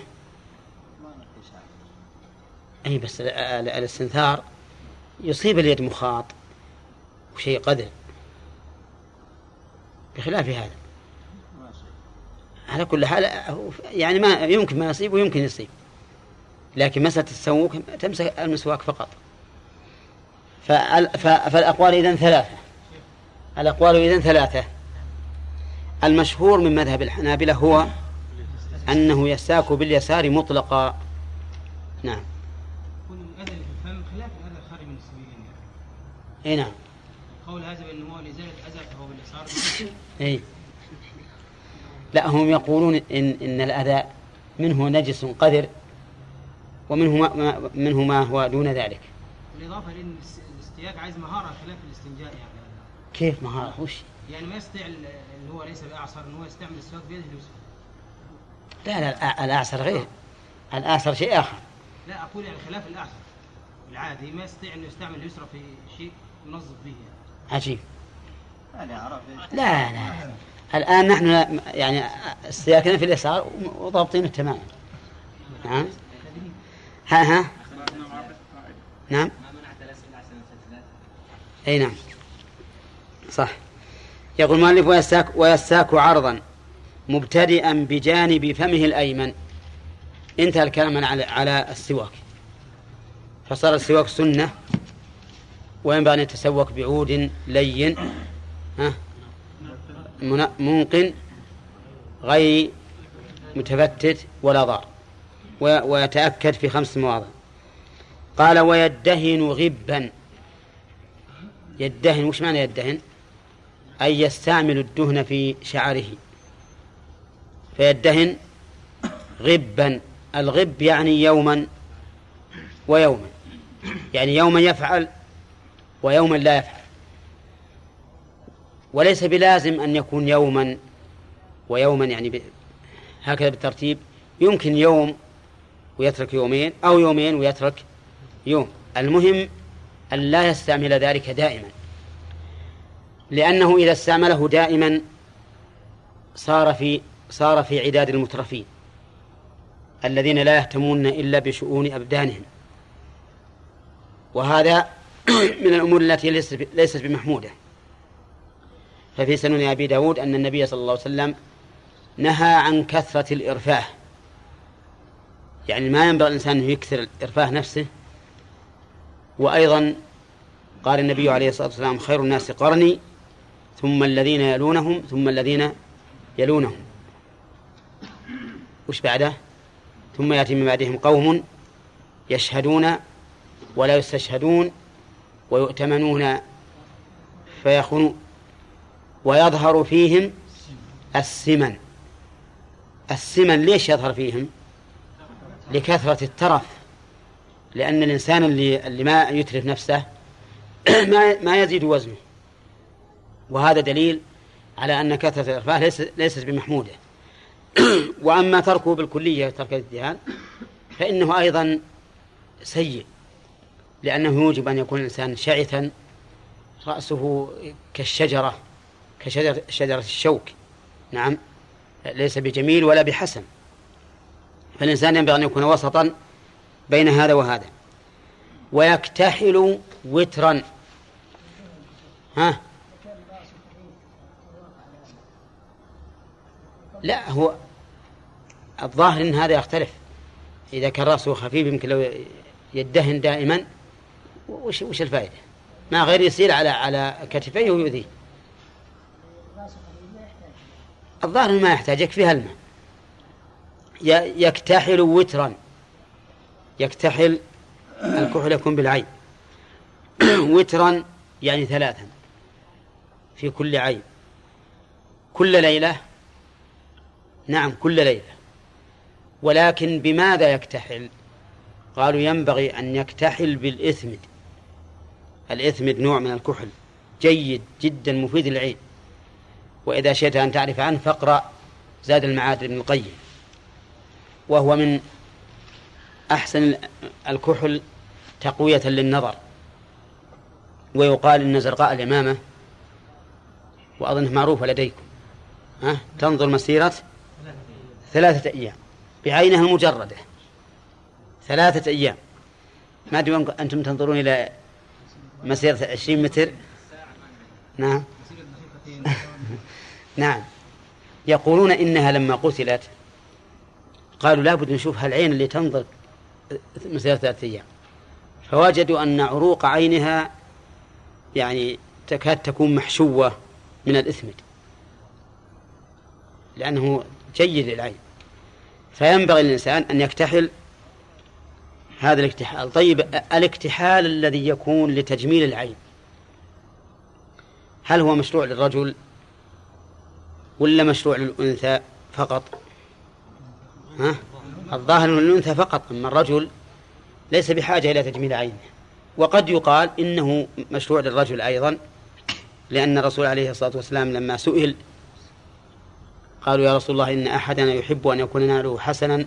أي بس ال- ال- الاستنثار يصيب اليد مخاط وشيء قدر بخلاف هذا. على كل حال يعني ما يمكن ما يصيب ويمكن يصيب. لكن مسألة التسوق تمسك المسواك فقط. فالأقوال إذن ثلاثة. الأقوال إذن ثلاثة. المشهور من مذهب الحنابلة هو أنه يستاك باليسار مطلقا. نعم يكون الأذى اللي في الفم خلاف الأذى خارج ابن السبيلين اي نعم. قول هذا هو لزالة أذى فهو باليسار اي. لا هم يقولون إن إن الأذى منه نجس قذر ومنه ما منه ما هو دون ذلك. بالإضافة لأن الاس- الاستياق عايز مهارة خلاف الاستنجاء يعني. كيف مهارة؟ وش؟ يعني ما يستطيع ال- اللي هو ليس بأعصر أنه هو يستعمل السواك بيده اليسرى. لا لا الأع- الأعصر غير. الأعصر شيء آخر. لا أقول يعني خلاف الأعصر. العادي ما يستطيع أنه يستعمل اليسرى في شيء. ينظف به يعني. عجيب. لا لا. الآن نحن يعني استياكنا في اليسار وضابطينه تماما. نعم. ها ها. نعم. أي نعم. صح. يقول المؤلف ويستاك, ويستاك عرضا مبتدئا بجانب فمه الأيمن. انتهى الكلام على على السواك. فصار السواك سنة. وينبغي أن يتسوك بعود لين؟ ها؟ من- منقن غير متفتت ولا ضار. ويتأكد في خمس مواضع. قال ويدهن غبا. يدهن وش معنى يدهن؟ أي يستعمل الدهن في شعره. فيدهن غبا. الغب يعني يوما ويوما. يعني يوما يفعل ويوما لا يفعل. وليس بلازم أن يكون يوما ويوما يعني. هكذا بالترتيب. يمكن يوم ويترك يومين أو يومين ويترك يوم. المهم أن لا يستعمل ذلك دائما. لأنه إذا استعمله دائما صار في صار في عداد المترفين الذين لا يهتمون إلا بشؤون أبدانهم. وهذا من الأمور التي ليست بمحمودة. ففي سنن أبي داود أن النبي صلى الله عليه وسلم نهى عن كثرة الإرفاه. يعني ما ينبغي الإنسان أن يكثر إرفاه نفسه. وأيضا قال النبي عليه الصلاة والسلام خير الناس قرني ثم الذين يلونهم ثم الذين يلونهم. وش بعده؟ ثم يأتي من بعدهم قوم يشهدون ولا يستشهدون ويؤتمنون فيخونون ويظهر فيهم السمن. السمن ليش يظهر فيهم؟ لكثرة الترف. لأن الإنسان اللي, اللي ما يترف نفسه ما ما يزيد وزنه. وهذا دليل على أن كثرة الإرفاه ليس- ليست بمحمودة. وأما تركه بالكلية ترك الادهان فإنه أيضا سيء. لأنه يوجب أن يكون الإنسان شعثا رأسه كالشجرة كشجرة شجرة الشوك. نعم. ليس بجميل ولا بحسن. فالإنسان ينبغي أن يكون وسطا بين هذا وهذا. ويكتحل وترا. ها؟ لا هو الظاهر إن هذا يختلف. إذا كان رأسه خفيف يمكن لو يدهن دائما. وش وش الفائدة؟ ما غير يسير على على كتفيه ويؤذيه. الظاهر ما يحتاج يكفيها الماء. يكتحل وترا. يكتحل الكحل يكون بالعين. وترا يعني ثلاثا في كل عين. كل ليلة. نعم كل ليلة. ولكن بماذا يكتحل؟ قالوا ينبغي أن يكتحل بالإثمد الإثمد نوع من الكحل. جيد جدا مفيد للعين. وإذا شئت أن تعرف عنه فاقرأ زاد المعاد ابن القيم. وهو من أحسن الكحل تقوية للنظر. ويقال إن زرقاء اليمامة وأظنه معروفة لديكم. ها؟ تنظر مسيرة ثلاثة أيام. بعينها المجردة. ثلاثة أيام. ما أدري أنتم تنظرون إلى مسيرة عشرين متر. نعم. نعم. يقولون إنها لما قتلت قالوا لابد نشوف هالعين اللي تنظر مسيرة ثلاثة أيام. فوجدوا أن عروق عينها يعني تكاد تكون محشوة من الإثمد لأنه جيد للعين فينبغي للإنسان أن يكتحل هذا الاكتحال. طيب الاكتحال الذي يكون لتجميل العين هل هو مشروع للرجل ولا مشروع للأنثى فقط؟ ها؟ الظاهر أن الأنثى فقط أما الرجل ليس بحاجة إلى تجميل عينه وقد يقال إنه مشروع للرجل أيضا لأن الرسول عليه الصلاة والسلام لما سئل قالوا يا رسول الله إن أحدنا يحب أن يكون ناله حسنا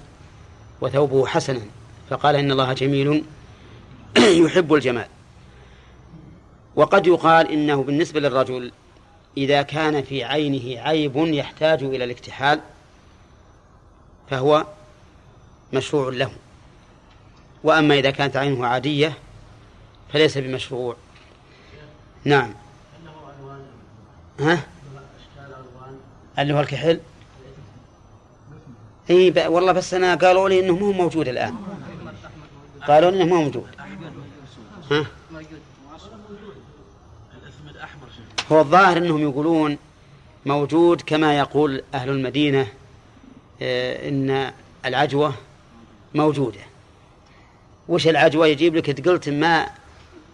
وثوبه حسنا. فقال إن الله جميل يحب الجمال. وقد يقال إنه بالنسبة للرجل إذا كان في عينه عيب يحتاج إلى الاكتحال فهو مشروع له. وأما إذا كانت عينه عادية فليس بمشروع. نعم. ها؟ اللي هو الكحل؟ اي. والله بس أنا قالوا لي إنه مو موجود الآن. قالوا إنه مو موجود. ها؟ هو الظاهر إنهم يقولون موجود كما يقول أهل المدينة آه، إن العجوة موجودة. وش العجوة؟ يجيب لك قلت ما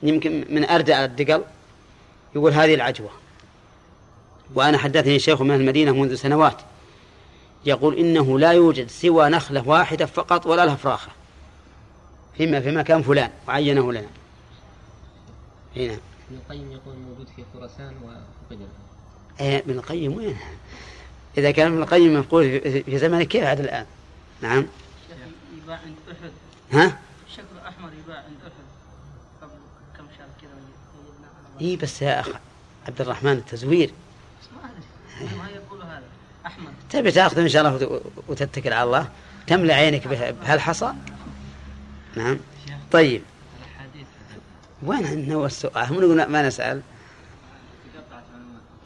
يمكن من اردع الدقل يقول هذه العجوة. وأنا حدثني شيخ من المدينة منذ سنوات يقول إنه لا يوجد سوى نخلة واحدة فقط ولا لها فراخة. فيما في مكان فلان وعينه لنا. هنا. ابن القيم يقول موجود في خراسان وقدم إيه ابن القيم وين؟ إذا كان ابن القيم مفقود في زمنه كيف عاد الآن؟ نعم. يباع عند أحد. ها؟ شكله أحمر يباع عند أحد. قبل كم شهر كذا إيه بس يا أخ عبد الرحمن التزوير. بس ما أدري. ما يقول هذا. أحمر. تبي تأخذ إن شاء الله وت- وتتكل على الله. تملأ عينك به- بهالحصى؟ نعم. طيب. وين عندنا هو السؤال؟ هم نقول ما نسأل.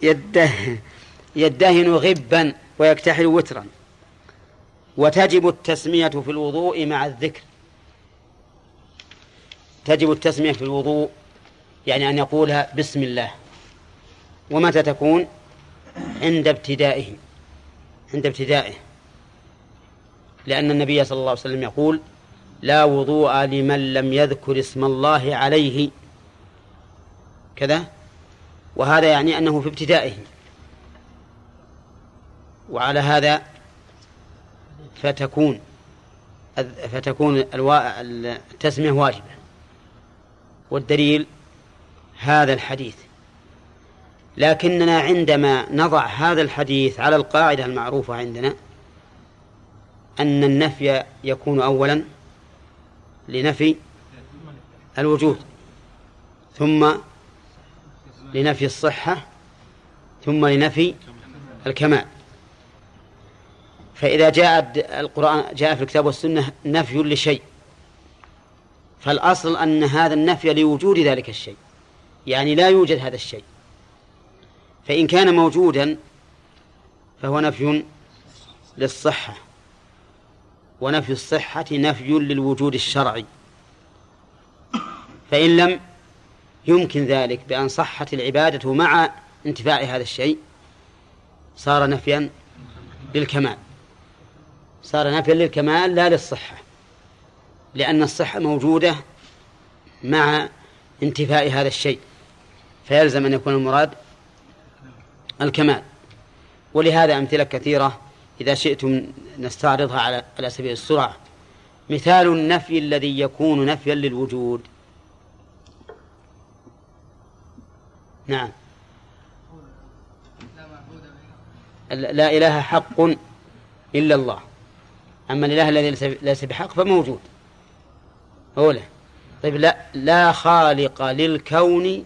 يده يدهن غبا ويكتحل وترا. وتجب التسمية في الوضوء مع الذكر. تجب التسمية في الوضوء يعني أن يقولها بسم الله. ومتى تكون؟ عند ابتدائه عند ابتدائه. لأن النبي صلى الله عليه وسلم يقول لا وضوء لمن لم يذكر اسم الله عليه. كذا؟ وهذا يعني أنه في ابتدائه. وعلى هذا فتكون فتكون التسمية واجبة. والدليل هذا الحديث. لكننا عندما نضع هذا الحديث على القاعدة المعروفة عندنا أن النفي يكون أولا لنفي الوجود ثم لنفي الصحة ثم لنفي الكمال. فإذا جاء القرآن جاء في الكتاب والسنة نفي لشيء فالأصل أن هذا النفي لوجود ذلك الشيء يعني لا يوجد هذا الشيء. فإن كان موجودا فهو نفي للصحة. ونفي الصحة نفي للوجود الشرعي. فإن لم يمكن ذلك بأن صحت العبادة مع انتفاع هذا الشيء صار نفيا للكمال. صار نفيا للكمال لا للصحة. لأن الصحة موجودة مع انتفاء هذا الشيء. فيلزم أن يكون المراد الكمال. ولهذا أمثلة كثيرة إذا شئتم نستعرضها على على سبيل السرعة مثال النفي الذي يكون نفيا للوجود. نعم. لا إله حق إلا الله. أما الإله الذي ليس- بحق فموجود أولى طيب لا لا خالق للكون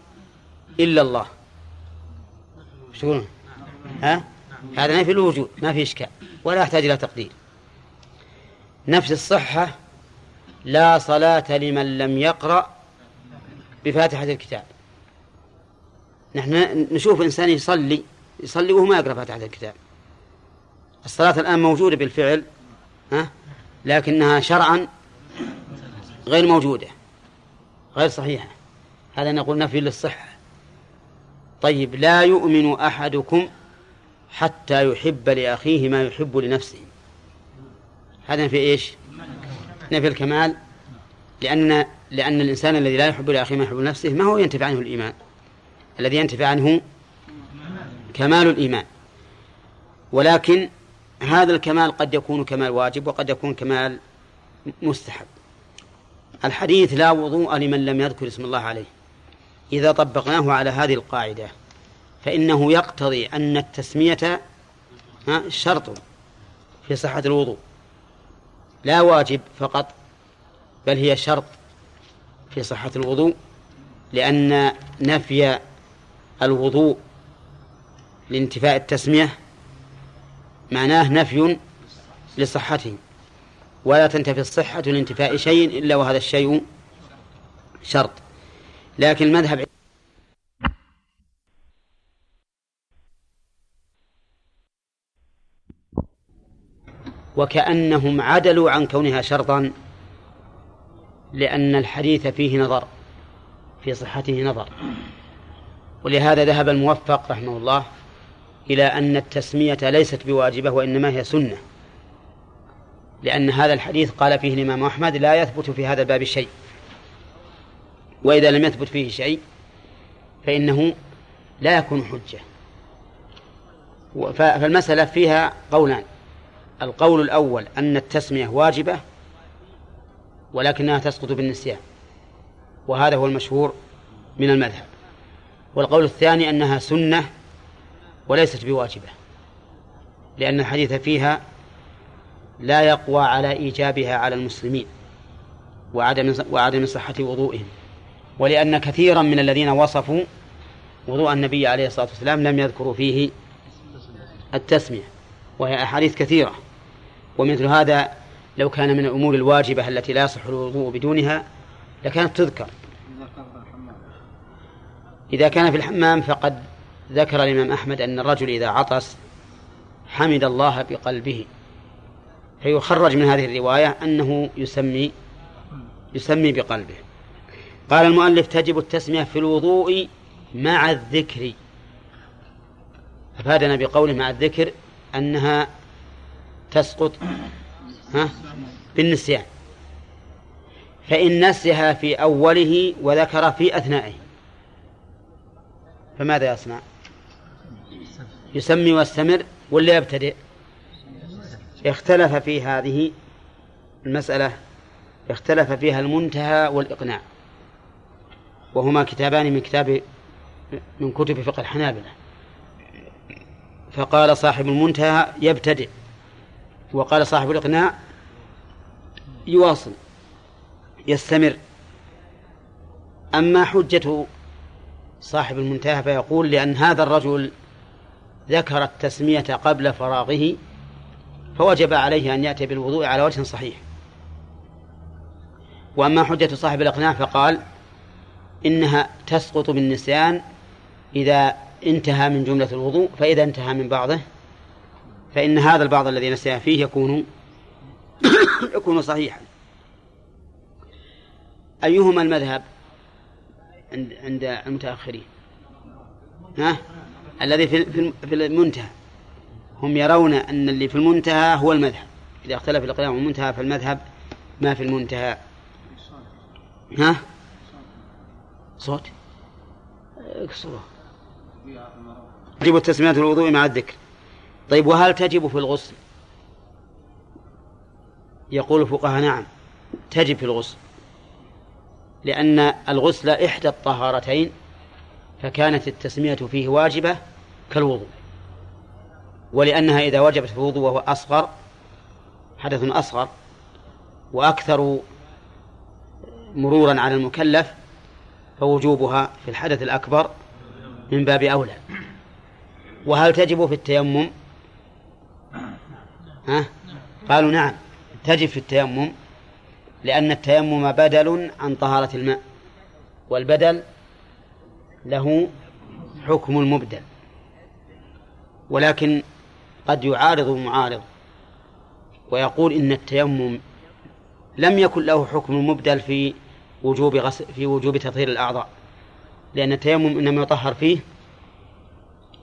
إلا الله. تقولون؟ ها؟ هذا نفي الوجود ما في إشكال. ولا يحتاج إلى تقدير. نفس الصحة لا صلاة لمن لم يقرأ بفاتحة الكتاب. نحن نشوف إنسان يصلي يصلي وهو ما يقرأ فاتحة الكتاب. الصلاة الآن موجودة بالفعل ها؟ لكنها شرعا غير موجودة غير صحيحة. هذا نقول نفي للصحة. طيب لا يؤمن أحدكم حتى يحب لأخيه ما يحب لنفسه. هذا في إيش؟ نفي الكمال. لأن لأن الإنسان الذي لا يحب لأخيه ما يحب لنفسه ما هو ينتفع عنه الإيمان. الذي ينتفع عنه كمال الإيمان. ولكن هذا الكمال قد يكون كمال واجب وقد يكون كمال مستحب. الحديث لا وضوء لمن لم يذكر اسم الله عليه. إذا طبقناه على هذه القاعدة فإنه يقتضي أن التسمية شرط في صحة الوضوء. لا واجب فقط بل هي شرط في صحة الوضوء لأن نفي الوضوء لانتفاء التسمية معناه نفي لصحته ولا تنتفي الصحة لانتفاء شيء إلا وهذا الشيء شرط. لكن المذهب وكأنهم عدلوا عن كونها شرطا لأن الحديث فيه نظر في صحته نظر. ولهذا ذهب الموفق رحمه الله إلى أن التسمية ليست بواجبة وإنما هي سنة لأن هذا الحديث قال فيه الإمام أحمد لا يثبت في هذا الباب شيء. وإذا لم يثبت فيه شيء فإنه لا يكون حجة. فالمسألة فيها قولان. القول الأول أن التسمية واجبة ولكنها تسقط بالنسيان وهذا هو المشهور من المذهب. والقول الثاني أنها سنة وليست بواجبة لأن الحديث فيها لا يقوى على إيجابها على المسلمين وعدم وعدم صحة وضوئهم ولأن كثيرا من الذين وصفوا وضوء النبي عليه الصلاة والسلام لم يذكروا فيه التسمية وهي أحاديث كثيرة. ومثل هذا لو كان من الأمور الواجبة التي لا يصح الوضوء بدونها لكانت تذكر. إذا كان في الحمام فقد ذكر الإمام أحمد أن الرجل إذا عطس حمد الله بقلبه. فيخرج من هذه الرواية أنه يسمي يسمي بقلبه. قال المؤلف تجب التسمية في الوضوء مع الذكر. أفادنا بقوله مع الذكر أنها تسقط؟ ها؟ بالنسيان. فإن نسيها في أوله وذكر في أثنائه. فماذا يصنع؟ يسمي واستمر ولا يبتدئ؟ اختلف في هذه المسألة اختلف فيها المنتهى والإقناع. وهما كتابان من كتاب من كتب فقه الحنابلة. فقال صاحب المنتهى يبتدئ. وقال صاحب الإقناع يواصل يستمر. أما حجة صاحب المنتهى فيقول لأن هذا الرجل ذكر التسمية قبل فراغه فوجب عليه أن يأتي بالوضوء على وجه صحيح. وأما حجة صاحب الإقناع فقال إنها تسقط بالنسيان إذا انتهى من جملة الوضوء فإذا انتهى من بعضه فإن هذا البعض الذي نسي فيه يكون يكون صحيحا. أيهما المذهب عند عند المتأخرين؟ ها؟ الذي في في المنتهى. هم يرون أن اللي في المنتهى هو المذهب. إذا اختلف الأقلام والمنتهى فالمذهب ما في المنتهى. ها؟ صوت؟ اكسره تجب التسمية الوضوء مع الذكر. طيب وهل تجب في الغسل؟ يقول الفقهاء نعم تجب في الغسل لأن الغسل إحدى الطهارتين فكانت التسمية فيه واجبة كالوضوء ولأنها إذا وجبت في الوضوء وهو أصغر حدث أصغر وأكثر مرورا على المكلف فوجوبها في الحدث الأكبر من باب أولى. وهل تجب في التيمم؟ ها؟ قالوا نعم. تجب في التيمم لأن التيمم بدل عن طهارة الماء والبدل له حكم المبدل. ولكن قد يعارض معارض ويقول إن التيمم لم يكن له حكم المبدل في وجوب غسل في وجوب تطهير الأعضاء. لأن التيمم إنما يطهر فيه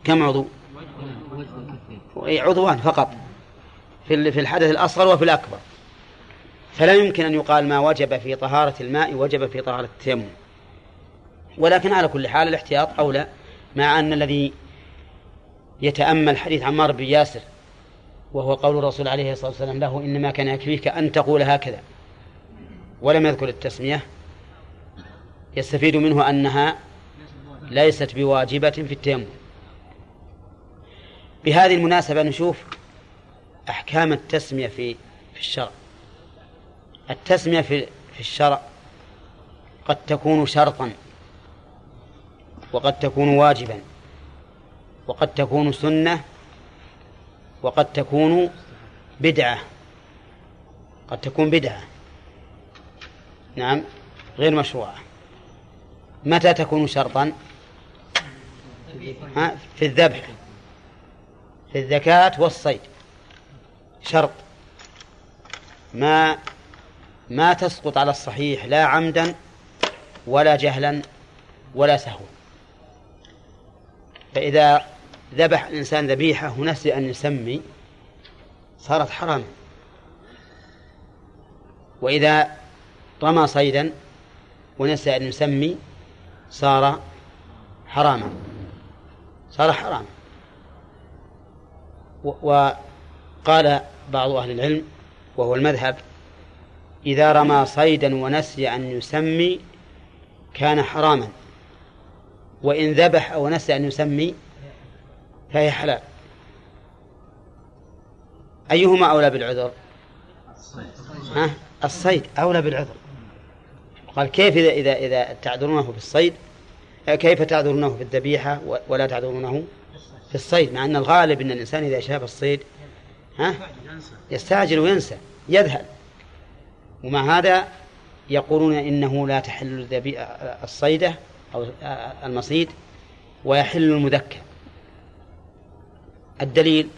كم عضو؟ عضوان فقط. في في الحدث الأصغر وفي الأكبر. فلا يمكن أن يقال ما وجب في طهارة الماء وجب في طهارة التيمم. ولكن على كل حال الاحتياط أولى مع أن الذي يتأمل حديث عمار بن ياسر وهو قول الرسول عليه الصلاة والسلام له إنما كان يكفيك أن تقول هكذا. ولم يذكر التسمية. يستفيد منه أنها ليست بواجبة في التيمم. بهذه المناسبة نشوف أحكام التسمية في في الشرع. التسمية في في الشرع قد تكون شرطا وقد تكون واجبا وقد تكون سنة وقد تكون بدعة. قد تكون بدعة. نعم غير مشروعة. متى تكون شرطا؟ ها في الذبح في الزكاة والصيد. شرط. ما ما تسقط على الصحيح لا عمدا ولا جهلا ولا سهوا. فإذا ذبح الإنسان ذبيحة ونسي أن يسمي صارت حراما. وإذا رمى صيدا ونسي أن يسمي صار حراما. صار حراما. وقال بعض أهل العلم وهو المذهب إذا رمى صيدا ونسي أن يسمي كان حراما وإن ذبح أو نسي أن يسمي فهي حلال. أيهما أولى بالعذر؟ ها؟ الصيد أولى بالعذر. قال كيف إذا إذا إذا تعذرونه في الصيد؟ كيف تعذرونه في الذبيحة ولا تعذرونه في الصيد؟ مع أن الغالب أن الإنسان إذا شاف الصيد ها؟ يستعجل وينسى يذهل ومع هذا؟ يقولون إنه لا تحل الصيدة أو المصيد ويحل المذكى الدليل؟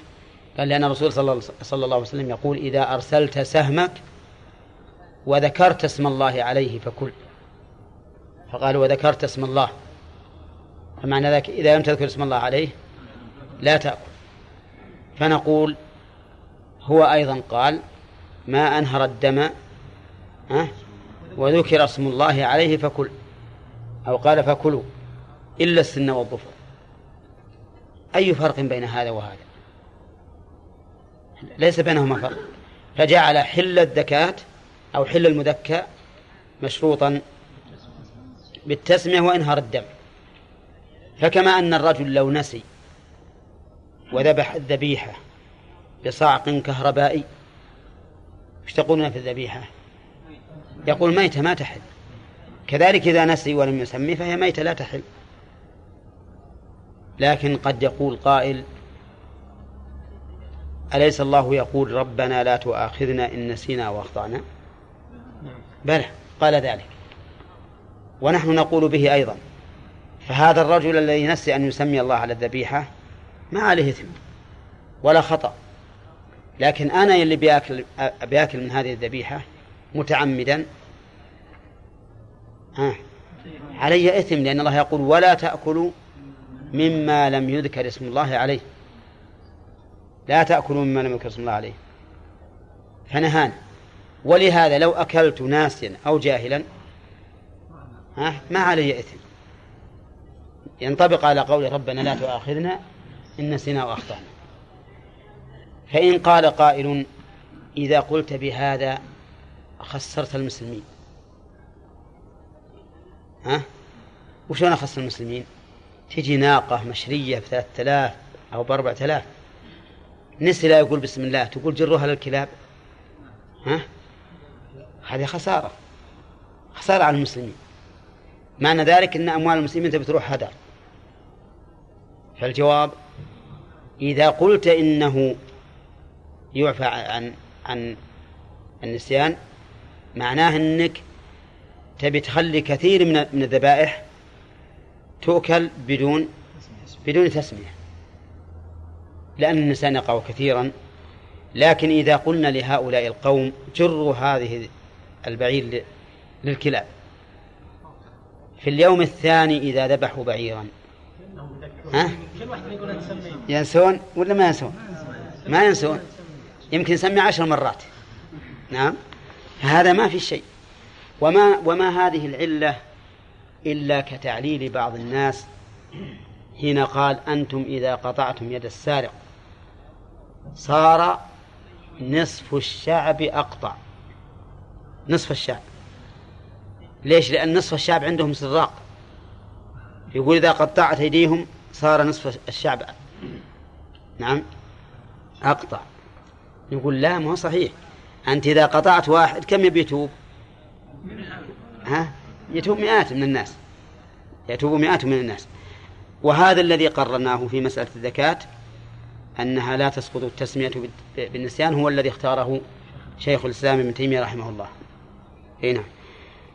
قال لأن الرسول صلى الله عليه وسلم يقول إذا أرسلت سهمك وذكرت اسم الله عليه فكل. فقال وذكرت اسم الله. فمعنى ذلك إذا لم تذكر اسم الله عليه لا تأكل. فنقول هو أيضا قال ما أنهر الدم وذكر اسم الله عليه فكل أو قال فكلوا إلا السن والظفر. أي فرق بين هذا وهذا؟ ليس بينهما فرق. فجعل حل الذكاة أو حل المذكى مشروطا بالتسمية وإنهار الدم. فكما أن الرجل لو نسي وذبح الذبيحة بصعق كهربائي. إيش تقولون في الذبيحة؟ يقول ميتة ما تحل. كذلك إذا نسي ولم يسمي فهي ميتة لا تحل. لكن قد يقول قائل أليس الله يقول ربنا لا تؤاخذنا إن نسينا وأخطأنا؟ بلى قال ذلك. ونحن نقول به أيضا فهذا الرجل الذي نسي أن يسمي الله على الذبيحة ما عليه إثم ولا خطأ. لكن أنا اللي بياكل بيأكل من هذه الذبيحة متعمدا. ها. علي إثم لأن الله يقول ولا تأكلوا مما لم يذكر اسم الله عليه. لا تأكلوا مما لم يذكر اسم الله عليه. فنهان. ولهذا لو أكلت ناسيا أو جاهلا ها ما علي إثم. ينطبق على قول ربنا لا تؤاخذنا إن نسينا وأخطأنا. فإن قال قائل إذا قلت بهذا خسرت المسلمين. ها؟ وشلون أخسر المسلمين؟ تجي ناقة مشرية بثلاثة آلاف أو بأربعة آلاف. نسي لا يقول بسم الله تقول جروها للكلاب ها؟ هذه خسارة. خسارة على المسلمين. معنى ذلك أن أموال المسلمين تبي تروح هدر. فالجواب إذا قلت إنه يعفى عن عن النسيان معناه أنك تبي تخلي كثير من من الذبائح تؤكل بدون بدون تسمية. لأن النسيان يقع كثيرا. لكن إذا قلنا لهؤلاء القوم جروا هذه البعير للكلاب. في اليوم الثاني إذا ذبحوا بعيرا. ها؟ ينسون ولا ما ينسون. ما ينسون. يمكن يسمي عشر مرات. نعم؟ هذا ما في شيء. وما وما هذه العلة إلا كتعليل بعض الناس حين قال أنتم إذا قطعتم يد السارق صار نصف الشعب أقطع. نصف الشعب. ليش؟ لأن نصف الشعب عندهم سراق. يقول إذا قطعت أيديهم صار نصف الشعب نعم؟ أقطع. يقول لا ما صحيح. أنت إذا قطعت واحد كم يبي يتوب؟ ها؟ يتوب مئات من الناس. يتوب مئات من الناس. وهذا الذي قررناه في مسألة الزكاة أنها لا تسقط التسمية بالنسيان هو الذي اختاره شيخ الإسلام ابن تيمية رحمه الله. إي نعم.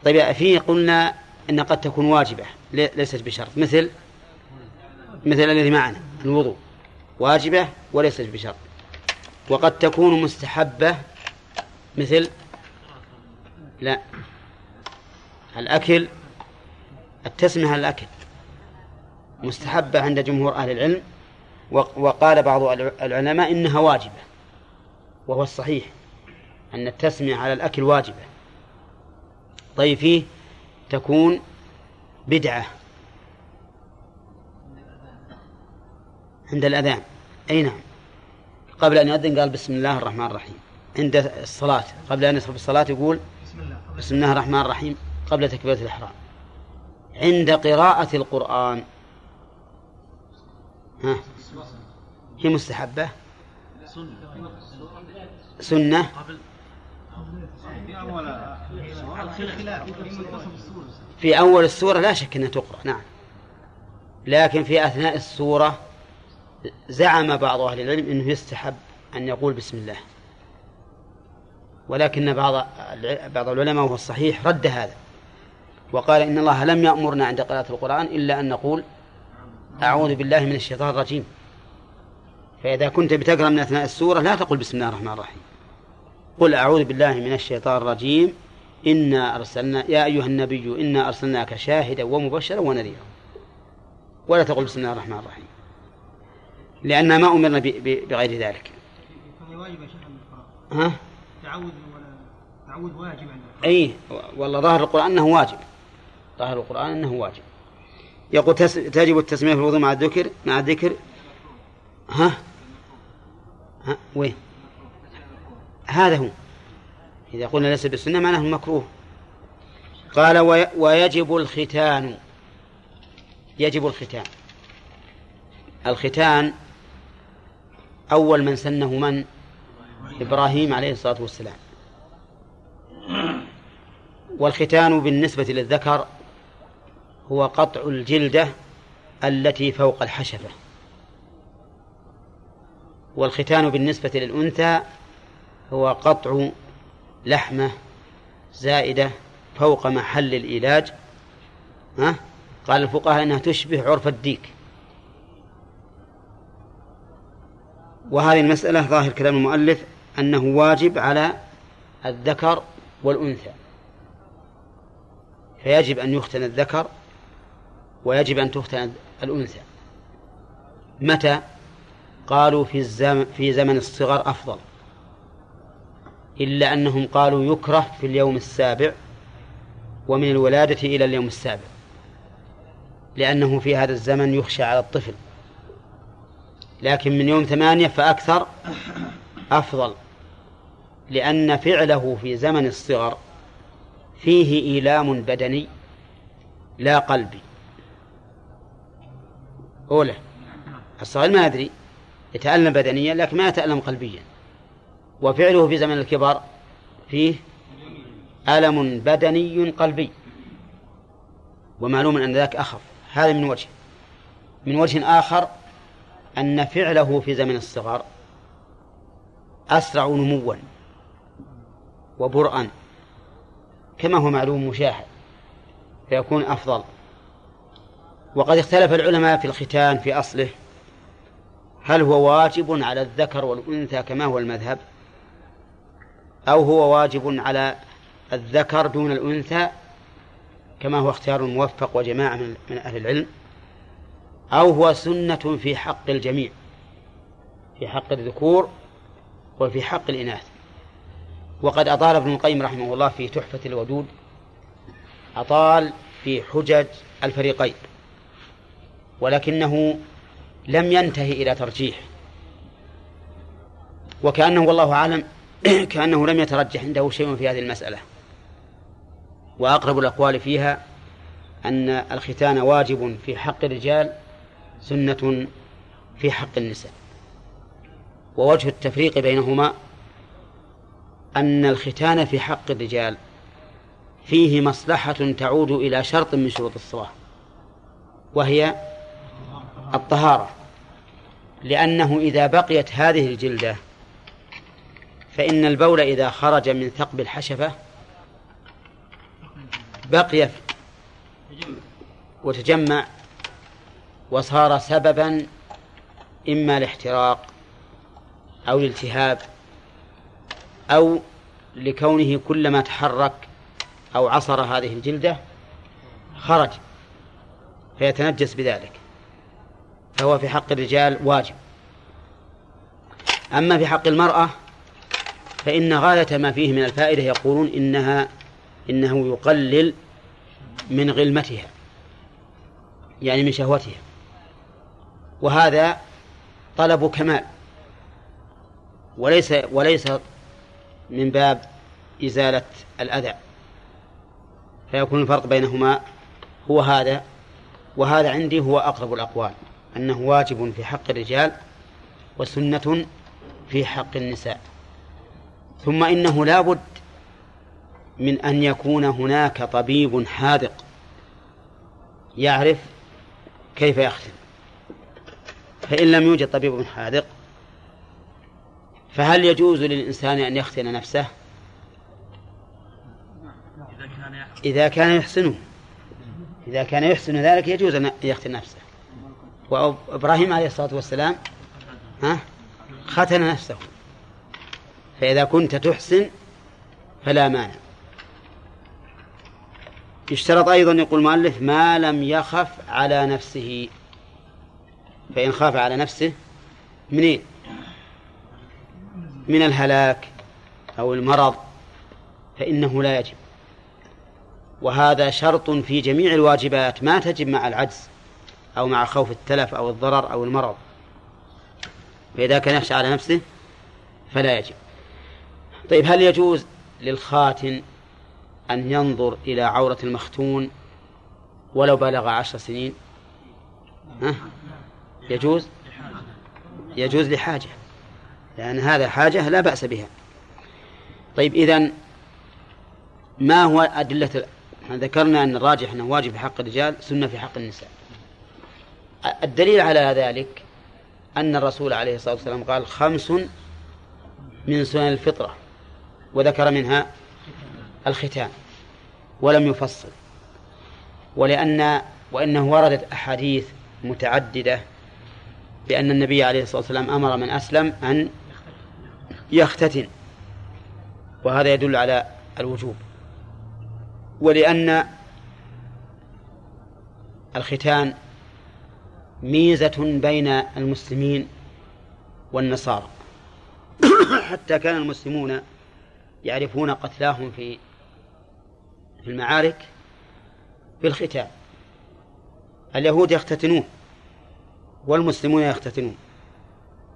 طيب فيه قلنا أن قد تكون واجبة ليست بشرط. مثل مثل الذي معنا الوضوء. واجبة وليست بشرط. وقد تكون مستحبة. مثل لا. الأكل التسمية على الأكل مستحبة عند جمهور أهل العلم. وقال بعض العلماء إنها واجبة وهو الصحيح أن التسمية على الأكل واجبة. طيب فيه تكون بدعة عند الأذان. أي نعم. قبل أن يؤذن قال بسم الله الرحمن الرحيم. عند الصلاة. قبل أن يدخل الصلاة يقول بسم الله الرحمن الرحيم قبل تكبيرة الإحرام. عند قراءة القرآن. ها؟ هي مستحبة؟ سنة. في أول السورة لا شك أنها تقرأ نعم. لكن في أثناء السورة زعم بعض أهل العلم أنه يستحب أن يقول بسم الله. ولكن بعض بعض العلماء وهو الصحيح رد هذا. وقال إن الله لم يأمرنا عند قراءة القرآن إلا أن نقول أعوذ بالله من الشيطان الرجيم. فإذا كنت بتقرأ من أثناء السورة لا تقول بسم الله الرحمن الرحيم. قل أعوذ بالله من الشيطان الرجيم. إنا أرسلنا يا أيها النبي إنا أرسلناك شاهدا ومبشرا ونذيرا. ولا تقول بسم الله الرحمن الرحيم. لأن ما أمرنا بغير ذلك. ها؟ تعود واجب أي والله ظاهر القرآن أنه واجب. ظاهر القرآن أنه واجب. يقول. تجب التسمية في الوضوء مع الذكر مع الذكر. ها؟ ها؟ وين؟ هذا هو. إذا قلنا ليس بالسنة معناه مكروه قال وي... ويجب الختان. يجب الختان. الختان أول من سنه من؟ إبراهيم عليه الصلاة والسلام. والختان بالنسبة للذكر هو قطع الجلدة التي فوق الحشفة والختان بالنسبة للأنثى هو قطع لحمة زائدة فوق محل العلاج ها؟ قال الفقهاء أنها تشبه عرف الديك. وهذه المسألة ظاهر كلام المؤلف أنه واجب على الذكر والأنثى. فيجب أن يختن الذكر ويجب أن تختن الأنثى. متى؟ قالوا في الزمن في زمن الصغر أفضل. إلا أنهم قالوا يكره في اليوم السابع ومن الولادة إلى اليوم السابع. لأنه في هذا الزمن يخشى على الطفل. لكن من يوم ثمانية فأكثر أفضل لأن فعله في زمن الصغر فيه إيلام بدني لا قلبي. أولى الصغير ما يدري يتألم بدنيا لكن ما يتألم قلبيا. وفعله في زمن الكبر فيه ألم بدني قلبي. ومعلوم أن ذاك أخف. هذا من وجه. من وجه آخر أن فعله في زمن الصغر أسرع نموا وبرءا كما هو معلوم مشاهد فيكون أفضل. وقد اختلف العلماء في الختان في أصله. هل هو واجب على الذكر والأنثى كما هو المذهب؟ أو هو واجب على الذكر دون الأنثى كما هو اختيار موفق وجماعة من أهل العلم؟ أو هو سنة في حق الجميع في حق الذكور وفي حق الإناث. وقد أطال ابن القيم رحمه الله في تحفة الودود أطال في حجج الفريقين ولكنه لم ينتهي إلى ترجيح. وكأنه والله أعلم كأنه لم يترجح عنده شيء في هذه المسألة. وأقرب الأقوال فيها أن الختان واجب في حق الرجال سنة في حق النساء. ووجه التفريق بينهما أن الختان في حق الرجال فيه مصلحة تعود إلى شرط من شروط الصلاة وهي الطهارة. لأنه إذا بقيت هذه الجلدة فإن البول إذا خرج من ثقب الحشفة بقي وتجمع وصار سببا إما الاحتراق أو الالتهاب أو لكونه كلما تحرك أو عصر هذه الجلدة خرج فيتنجس بذلك. فهو في حق الرجال واجب. أما في حق المرأة فإن غاية ما فيه من الفائدة يقولون إنها إنه يقلل من غلمتها يعني من شهوتها. وهذا طلب كمال. وليس وليس من باب إزالة الأذى. فيكون الفرق بينهما هو هذا وهذا عندي هو أقرب الأقوال أنه واجب في حق الرجال وسنة في حق النساء. ثم إنه لا بد من أن يكون هناك طبيب حاذق يعرف كيف يختم. فإن لم يوجد طبيب حاذق فهل يجوز للإنسان أن يختن نفسه؟ إذا كان يحسنه إذا كان يحسن ذلك يجوز أن يختن نفسه. وإبراهيم عليه الصلاة والسلام ها ختن نفسه. فإذا كنت تحسن فلا مانع. يشترط أيضا يقول المؤلف ما لم يخف على نفسه. فإن خاف على نفسه منين؟ من الهلاك أو المرض فإنه لا يجب. وهذا شرط في جميع الواجبات ما تجب مع العجز أو مع خوف التلف أو الضرر أو المرض. فإذا كان يخشى على نفسه فلا يجب. طيب هل يجوز للخاتن أن ينظر إلى عورة المختون ولو بلغ عشر سنين؟ ها؟ يجوز؟ يجوز لحاجة لأن هذا حاجة لا بأس بها. طيب إذن ما هو أدلة؟ ذكرنا أن الراجح أنه واجب في حق الرجال سنة في حق النساء. الدليل على ذلك أن الرسول عليه الصلاة والسلام قال خمس من سنن الفطرة وذكر منها الختان ولم يفصل. ولأن وإنه وردت أحاديث متعددة بأن النبي عليه الصلاة والسلام أمر من أسلم أن يختتن. وهذا يدل على الوجوب. ولأن الختان ميزة بين المسلمين والنصارى. حتى كان المسلمون يعرفون قتلاهم في في المعارك بالختان. اليهود يختتنون. والمسلمون يختتنون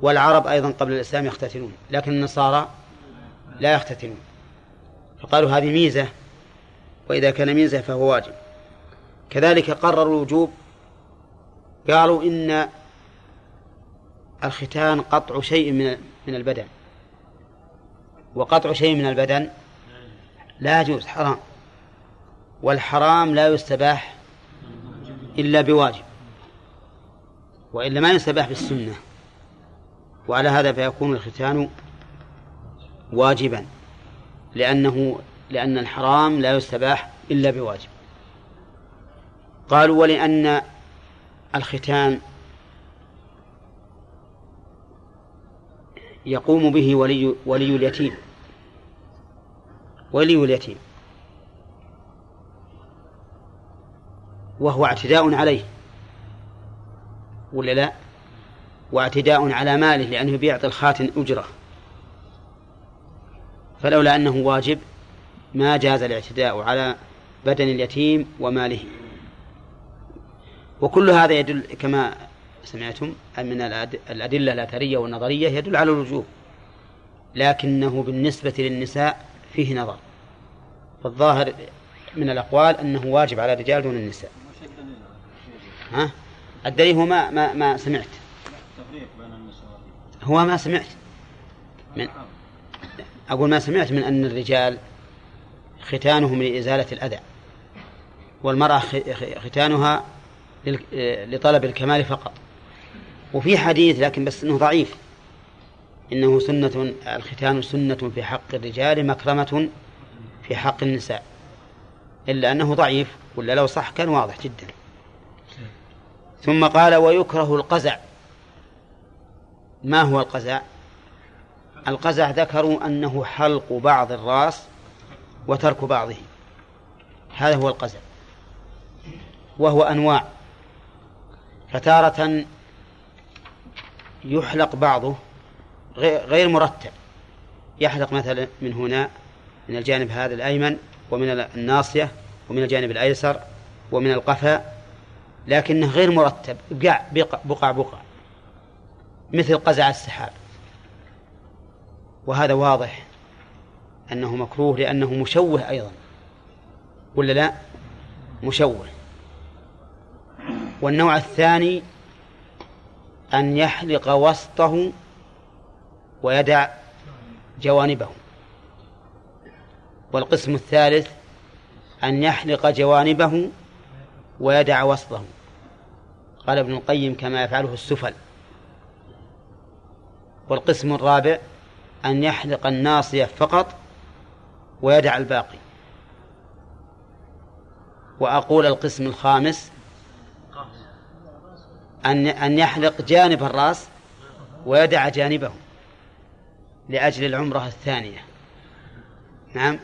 والعرب أيضا قبل الإسلام يختتنون لكن النصارى لا يختتنون. فقالوا هذه ميزة وإذا كان ميزة فهو واجب. كذلك قرروا الوجوب قالوا إن الختان قطع شيء من من البدن. وقطع شيء من البدن لا يجوز حرام. والحرام لا يستباح إلا بواجب. وإلا ما يستباح بالسنة وعلى هذا فيكون الختان واجبا لأنه لأن الحرام لا يستباح إلا بواجب. قالوا ولأن الختان يقوم به ولي ولي اليتيم. ولي اليتيم. وهو اعتداء عليه. ولا لا؟ واعتداء على ماله لأنه بيعطي الخاتن أجرة. فلولا أنه واجب ما جاز الاعتداء على بدن اليتيم وماله. وكل هذا يدل كما سمعتم من الأد- الأدلة الأثرية والنظرية يدل على الوجوب لكنه بالنسبة للنساء فيه نظر. فالظاهر من الأقوال أنه واجب على الرجال دون النساء. ها؟ الدليل هو ما ما, ما سمعت. التفريق بين النساء هو ما سمعت. من أقول ما سمعت من أن الرجال ختانهم لإزالة الأذى والمرأة ختانها لطلب الكمال فقط. وفي حديث لكن بس أنه ضعيف إنه سنة الختان سنة في حق الرجال مكرمة في حق النساء. إلا أنه ضعيف ولا لو صح كان واضح جدا. ثم قال ويكره القزع. ما هو القزع؟ القزع ذكروا أنه حلق بعض الرأس وترك بعضه هذا هو القزع. وهو أنواع. فتارة يحلق بعضه غير مرتب. يحلق مثلا من هنا من الجانب هذا الأيمن ومن الناصية ومن الجانب الأيسر ومن القفا لكنه غير مرتب. بقع بقع بقع, مثل قزع السحاب. وهذا واضح أنه مكروه لأنه مشوه أيضا. ولا لا؟ مشوه. والنوع الثاني أن يحلق وسطه ويدع جوانبه. والقسم الثالث أن يحلق جوانبه ويدع وسطه قال ابن القيم كما يفعله السفل. والقسم الرابع أن يحلق الناصية فقط ويدع الباقي. وأقول القسم الخامس أن أن يحلق جانب الرأس ويدع جانبه لأجل العمرة الثانية. نعم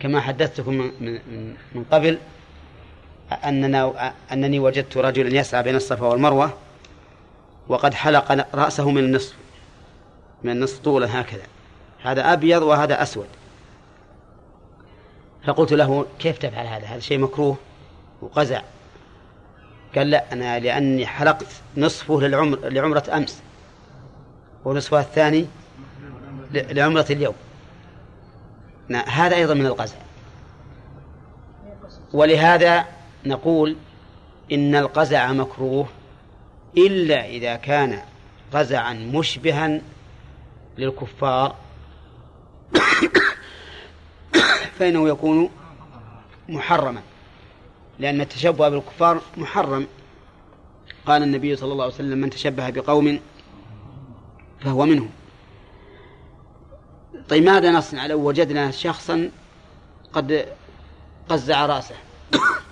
كما حدثتكم من, من, من قبل أننا أنني وجدت رجلا يسعى بين الصفا والمروة وقد حلق رأسه من النصف من النصف طولا هكذا. هذا أبيض وهذا أسود. فقلت له كيف تفعل هذا؟ هذا شيء مكروه وقزع. قال لا أنا لأني حلقت نصفه للعمر لعمرة أمس ونصفها الثاني لعمرة اليوم. هذا أيضا من القزع. ولهذا نقول إن القزع مكروه إلا إذا كان قزعا مشبها للكفار. فإنه يكون محرما لأن التشبه بالكفار محرم. قال النبي صلى الله عليه وسلم من تشبه بقوم فهو منهم. طيب ماذا نصنع لو وجدنا شخصا قد قزع رأسه؟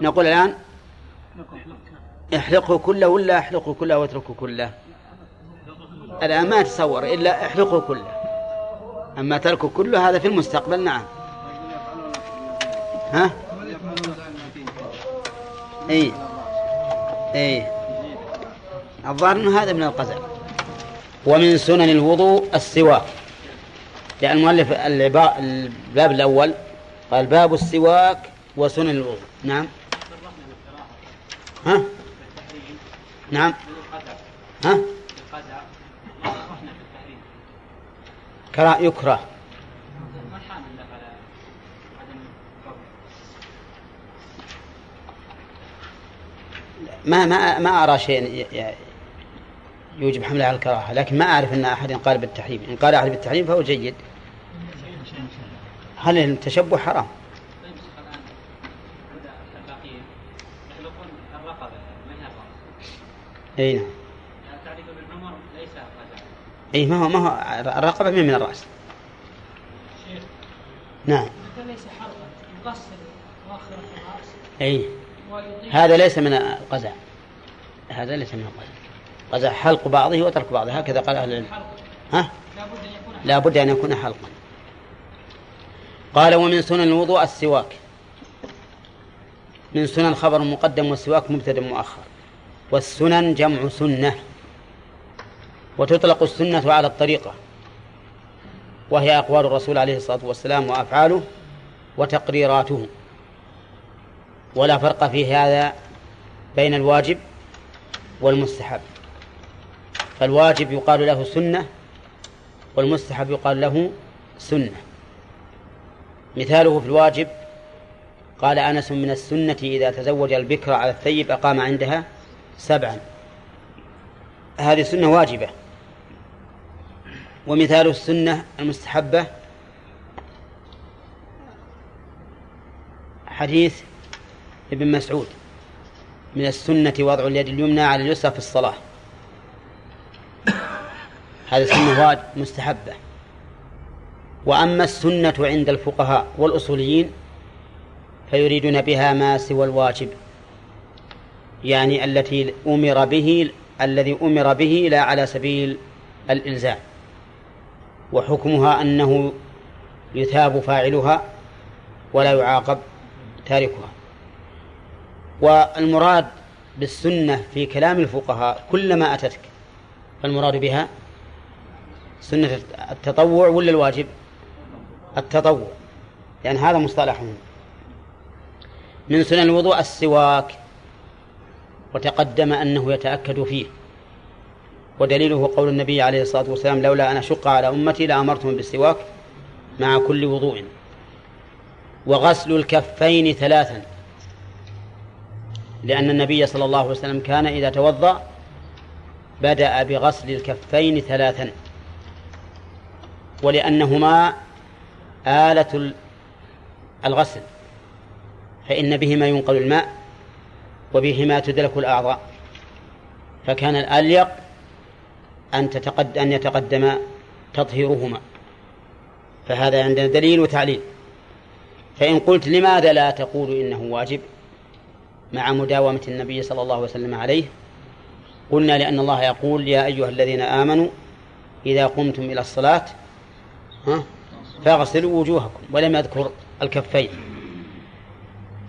نقول الآن احلقه كله ولا احلقه كله واتركه كله؟ الآن ما تصور إلا احلقه كله. أما تركه كله هذا في المستقبل نعم. ها؟ اي اي الظاهر إنه هذا من القزع ومن سنن الوضوء السواك. لأن المؤلف الباب الأول قال باب السواك وسنن الوضوء. نعم. ها؟ نعم. ها؟ كرا يكره. ما ما ما ي- ي- يوجب حمله على الكراهة لكن ما أعرف أن أحد قال بالتحريم. إن قال أحد بالتحريم فهو جيد. هل التشبه حرام يحلقون الرقبة ما هي الرأس أي نعم ابن عمر ليس أي ما هو ما هو الرقبة من من الرأس. شيخ نعم. ليس حلقا يقصر الرأس أي ويضيف هذا ليس من القزع. هذا ليس من القزع. قزع حلق بعضه وترك بعضه. هكذا قال أهل العلم. ها؟ لا بد أن يكون حلقا. قال ومن سنن الوضوء السواك. من سنن خبر مقدم والسواك مبتدأ مؤخر والسنن جمع سنة وتطلق السنة على الطريقة وهي أقوال الرسول عليه الصلاة والسلام وأفعاله وتقريراته. ولا فرق في هذا بين الواجب والمستحب. فالواجب يقال له سنة والمستحب يقال له سنة. مثاله في الواجب قال أنس من السنة إذا تزوج البكر على الثيب أقام عندها سبعا. هذه سنة واجبة. ومثال السنة المستحبة حديث ابن مسعود. من السنة وضع اليد اليمنى على اليسرى في الصلاة. هذا سنة واجب مستحبة. وأما السنة عند الفقهاء والأصوليين فيريدون بها ما سوى الواجب. يعني التي أمر به الذي أمر به لا على سبيل الإلزام. وحكمها أنه يثاب فاعلها ولا يعاقب تاركها. والمراد بالسنة في كلام الفقهاء كلما أتتك فالمراد بها سنة التطوع ولا الواجب؟ التطوع. يعني هذا مصطلحهم من سنن الوضوء السواك. وتقدم أنه يتأكد فيه. ودليله قول النبي عليه الصلاة والسلام لولا أن أشق على أمتي لأمرتهم بالسواك مع كل وضوء. وغسل الكفين ثلاثا لأن النبي صلى الله عليه وسلم كان إذا توضأ بدأ بغسل الكفين ثلاثا. ولأنهما آلة الغسل فإن بهما ينقل الماء وبهما تدلك الأعضاء. فكان الأليق أن تتقد أن يتقدم تطهيرهما. فهذا عندنا دليل وتعليل. فإن قلت لماذا لا تقول إنه واجب؟ مع مداومة النبي صلى الله عليه وسلم عليه قلنا لأن الله يقول يا أيها الذين آمنوا إذا قمتم إلى الصلاة فاغسلوا وجوهكم ولم يذكر الكفين.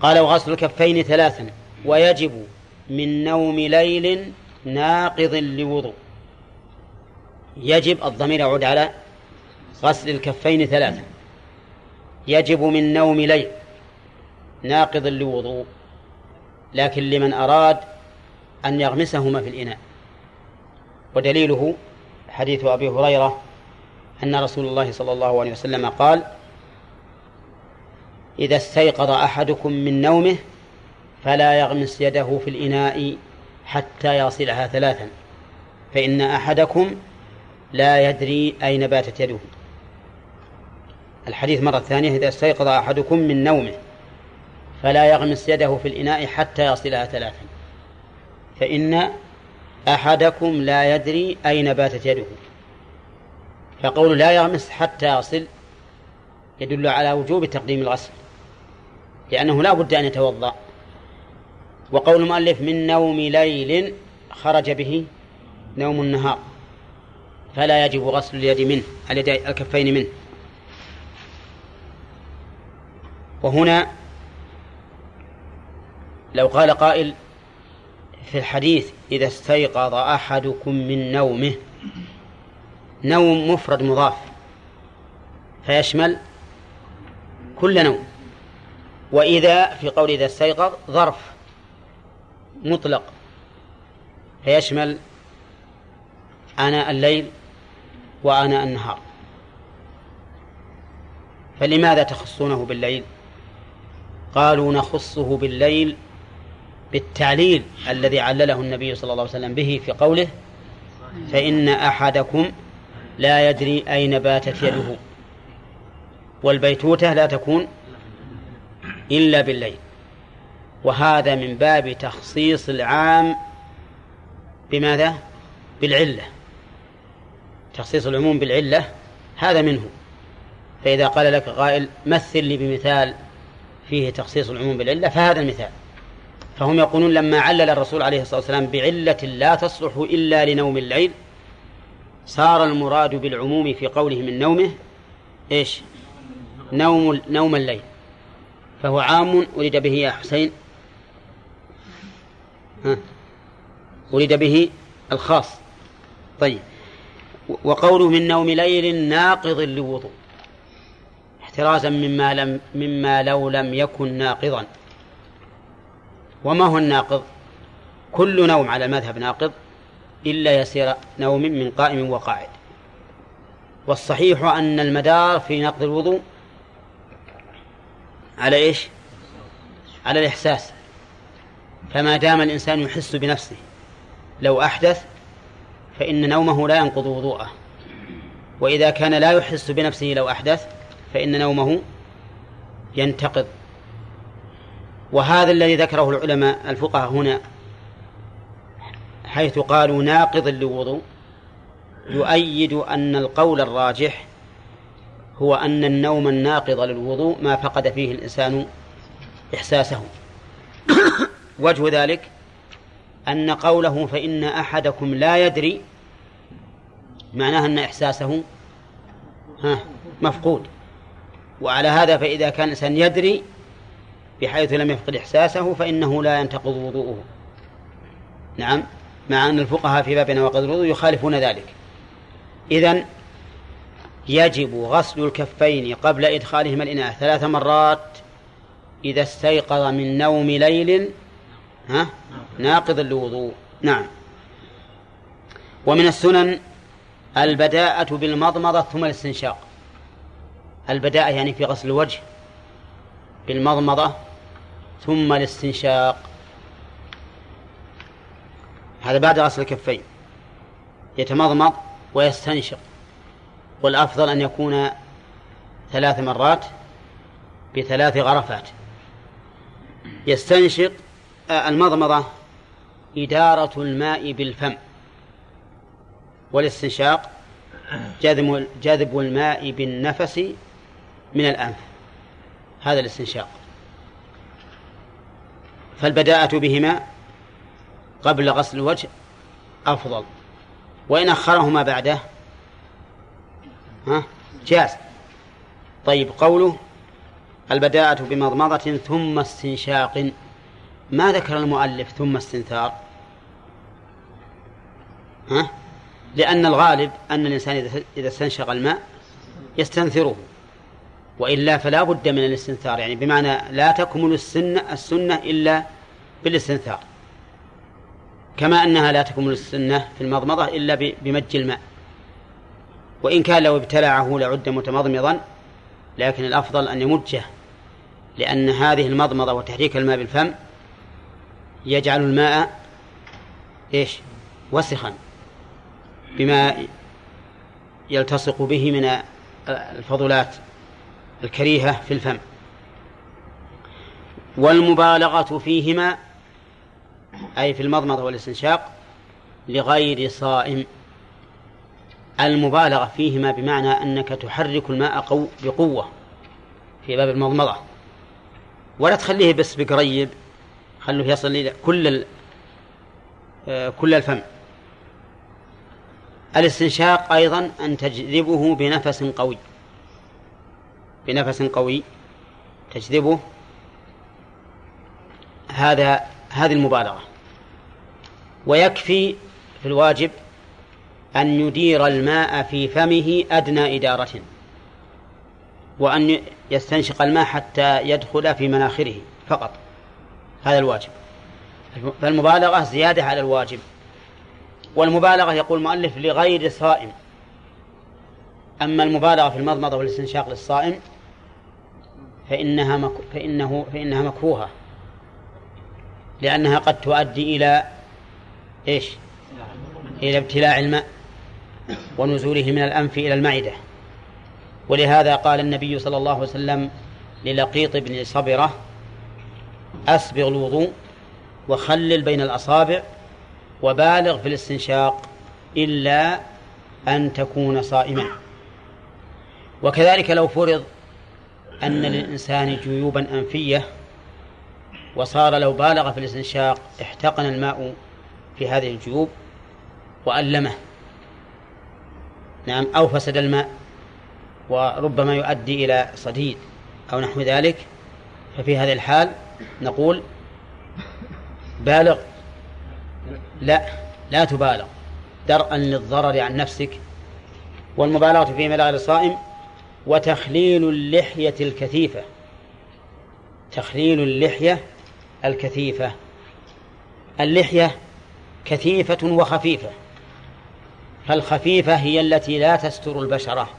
قال وغسل الكفين ثلاثا. ويجب من نوم ليل ناقض لوضوء. يجب الضمير يعود على غسل الكفين ثلاثا يجب من نوم ليل ناقض لوضوء لكن لمن أراد أن يغمسهما في الإناء. ودليله حديث أبي هريرة أن رسول الله صلى الله عليه وسلم قال إذا استيقظ أحدكم من نومه فلا يغمس يده في الإناء حتى يصلها ثلاثا فإن أحدكم لا يدري أين باتت يده. الحديث مرة ثانية إذا استيقظ أحدكم من نومه فلا يغمس يده في الإناء حتى يصلها ثلاثا فإن أحدكم لا يدري أين باتت يده. فقول لا يغمس حتى يصل يدل على وجوب تقديم الغسل لأنه لا بد أن يتوضأ. وقول المؤلف من نوم ليل خرج به نوم النهار فلا يجب غسل اليد منه الكفين منه. وهنا لو قال قائل في الحديث إذا استيقظ أحدكم من نومه نوم مفرد مضاف فيشمل كل نوم. وإذا في قول إذا استيقظ ظرف. مطلق. فيشمل آناء الليل وآناء النهار. فلماذا تخصونه بالليل؟ قالوا نخصه بالليل بالتعليل الذي علله النبي صلى الله عليه وسلم به في قوله فإن أحدكم لا يدري أين باتت يده. والبيتوتة لا تكون إلا بالليل. وهذا من باب تخصيص العام بماذا؟ بالعلة تخصيص العموم بالعلة هذا منه فإذا قال لك قائل مثل لي بمثال فيه تخصيص العموم بالعلة فهذا المثال فهم يقولون لما علل الرسول عليه الصلاة والسلام بعلة لا تصلح إلا لنوم الليل صار المراد بالعموم في قوله من نومه إيش؟ نوم نوم الليل فهو عام أريد به يا حسين أريد به الخاص. طيب. وقوله من نوم ليل ناقض لوضوء احترازا مما لم مما لو لم يكن ناقضا. وما هو الناقض؟ كل نوم على المذهب ناقض إلا يسير نوم من قائم وقاعد. والصحيح أن المدار في نقض الوضوء على إيش؟ على الإحساس. فما دام الإنسان يحس بنفسه لو أحدث فإن نومه لا ينقض وضوءه. وإذا كان لا يحس بنفسه لو أحدث فإن نومه ينتقض. وهذا الذي ذكره العلماء الفقهاء هنا حيث قالوا ناقض للوضوء يؤيد أن القول الراجح هو أن النوم الناقض للوضوء ما فقد فيه الإنسان إحساسه. وجه ذلك أن قوله فإن أحدكم لا يدري معناها أن إحساسه مفقود. وعلى هذا فإذا كان الإنسان يدري بحيث لم يفقد إحساسه فإنه لا ينتقض وضوءه. نعم مع أن الفقهاء في باب نواقض الوضوء يخالفون ذلك. إذن يجب غسل الكفين قبل إدخالهما الإناء ثلاث مرات إذا استيقظ من نوم ليل ها؟ ناقض الوضوء. نعم. ومن السنن البداءة بالمضمضة ثم الاستنشاق. البداءة يعني في غسل الوجه بالمضمضة ثم الاستنشاق. هذا بعد غسل الكفين. يتمضمض ويستنشق. والأفضل أن يكون ثلاث مرات بثلاث غرفات. يستنشق المضمضة إدارة الماء بالفم. والاستنشاق جذب جذب الماء بالنفس من الأنف. هذا الاستنشاق. فالبداءة بهما قبل غسل الوجه أفضل. وإن أخرهما بعده ها جاز. طيب قوله البداءة بمضمضة ثم استنشاق. ما ذكر المؤلف ثم استنثار. ها؟ لأن الغالب أن الإنسان إذا استنشق الماء يستنثره. وإلا فلا بد من الاستنثار يعني بمعنى لا تكمل السنة السنة إلا بالاستنثار. كما أنها لا تكمل السنة في المضمضة إلا بمج الماء. وإن كان لو ابتلعه لعد متمضمضا لكن الأفضل أن يمجه لأن هذه المضمضة وتحريك الماء بالفم يجعل الماء إيش؟ وسخا بما يلتصق به من الفضلات الكريهة في الفم. والمبالغة فيهما أي في المضمضة والاستنشاق لغير صائم. المبالغة فيهما بمعنى أنك تحرك الماء قو بقوة في باب المضمضة. ولا تخليه بس بقريب خلوه يصل إلى كل آه، كل الفم. الاستنشاق أيضا أن تجذبه بنفس قوي. بنفس قوي تجذبه هذا هذه المبالغة. ويكفي في الواجب أن يدير الماء في فمه أدنى إدارة وأن يستنشق الماء حتى يدخل في مناخره فقط. هذا الواجب فالمبالغة زيادة على الواجب والمبالغة يقول المؤلف لغير صائم أما المبالغة في المضمضة والاستنشاق للصائم فإنها. فإنه فإنها مكروهة لأنها قد تؤدي إلى إيش؟ إلى ابتلاع الماء ونزوله من الأنف إلى المعدة ولهذا قال النبي صلى الله عليه وسلم للقيط بن صبرة أسبغ الوضوء وخلل بين الأصابع وبالغ في الاستنشاق إلا أن تكون صائما. وكذلك لو فرض أن للإنسان جيوبا أنفية وصار لو بالغ في الاستنشاق احتقن الماء في هذه الجيوب وألمه. نعم أو فسد الماء وربما يؤدي إلى صديد أو نحو ذلك ففي هذه الحال نقول بالغ. لا لا تبالغ. درءا للضرر عن نفسك والمبالغة في ملاغ الصائم وتخليل اللحية الكثيفة. تخليل اللحية الكثيفة. اللحية كثيفة وخفيفة. فالخفيفة هي التي لا تستر البشرة.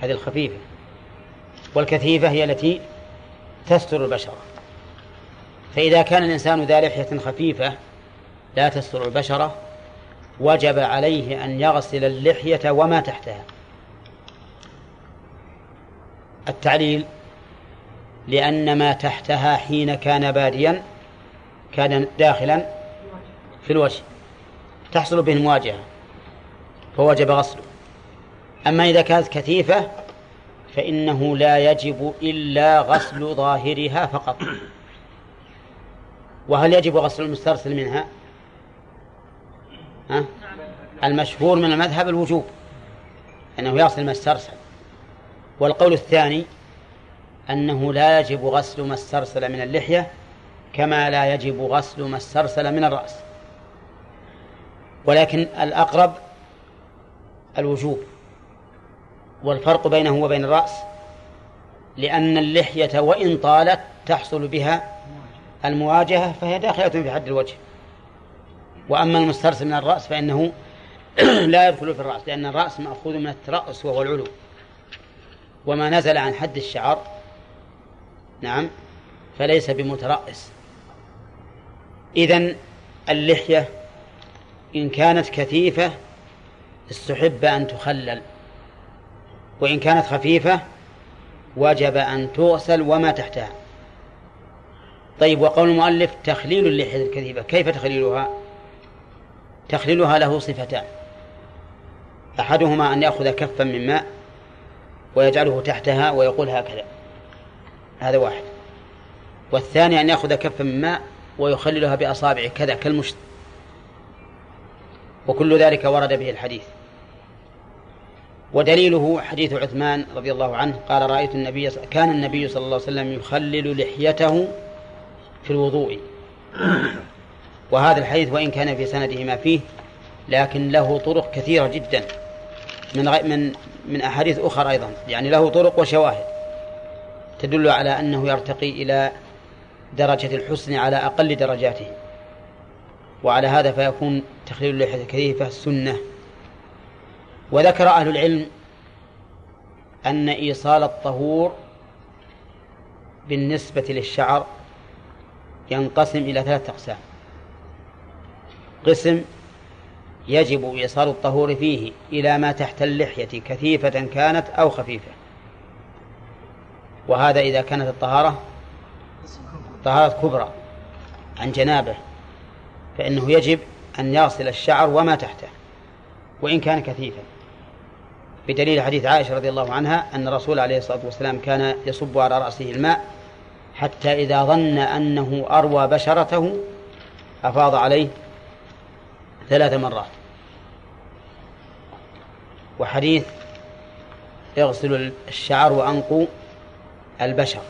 هذه الخفيفة. والكثيفة هي التي تستر البشرة فإذا كان الإنسان ذا لحية خفيفة لا تستر البشرة وجب عليه أن يغسل اللحية وما تحتها. التعليل لأن ما تحتها حين كان باديا كان داخلا في الوجه تحصل به المواجهة فوجب غسله. أما إذا كانت كثيفة فإنه لا يجب إلا غسل ظاهرها فقط. وهل يجب غسل المسترسل منها؟ ها؟ المشهور من المذهب الوجوب أنه يغسل ما استرسل. والقول الثاني أنه لا يجب غسل ما استرسل من اللحية كما لا يجب غسل ما استرسل من الرأس. ولكن الأقرب الوجوب. والفرق بينه وبين الرأس لأن اللحية وإن طالت تحصل بها المواجهة فهي داخلة في حد الوجه. وأما المسترسل من الرأس فإنه لا يدخل في الرأس لأن الرأس مأخوذ من الترأس وهو العلو. وما نزل عن حد الشعر نعم فليس بمترأس. إذن اللحية إن كانت كثيفة استحب أن تخلل. وإن كانت خفيفة وجب أن تغسل وما تحتها. طيب وقول المؤلف تخليل اللحية الكثيفة كيف تخليلها؟ تخليلها له صفتان. أحدهما أن يأخذ كفا من ماء ويجعله تحتها ويقول هكذا. هذا واحد. والثاني أن يأخذ كفا من ماء ويخللها بأصابعه كذا كالمشت وكل ذلك ورد به الحديث. ودليله حديث عثمان رضي الله عنه قال رأيت النبي كان النبي صلى الله عليه وسلم يخلل لحيته في الوضوء. وهذا الحديث وإن كان في سنده ما فيه لكن له طرق كثيرة جدا من غير من من أحاديث أخرى أيضا يعني له طرق وشواهد تدل على أنه يرتقي إلى درجة الحسن على أقل درجاته وعلى هذا فيكون تخليل اللحية الكثيفة سنة. وذكر أهل العلم أن إيصال الطهور بالنسبة للشعر ينقسم إلى ثلاثة أقسام. قسم يجب إيصال الطهور فيه إلى ما تحت اللحية كثيفة كانت أو خفيفة. وهذا إذا كانت الطهارة طهارة كبرى عن جنابه فإنه يجب أن يغسل الشعر وما تحته وإن كان كثيفا. بدليل حديث عائشة رضي الله عنها أن الرسول عليه الصلاة والسلام كان يصب على رأسه الماء حتى إذا ظن أنه أروى بشرته أفاض عليه ثلاث مرات. وحديث اغسلوا الشعر وأنقوا البشر.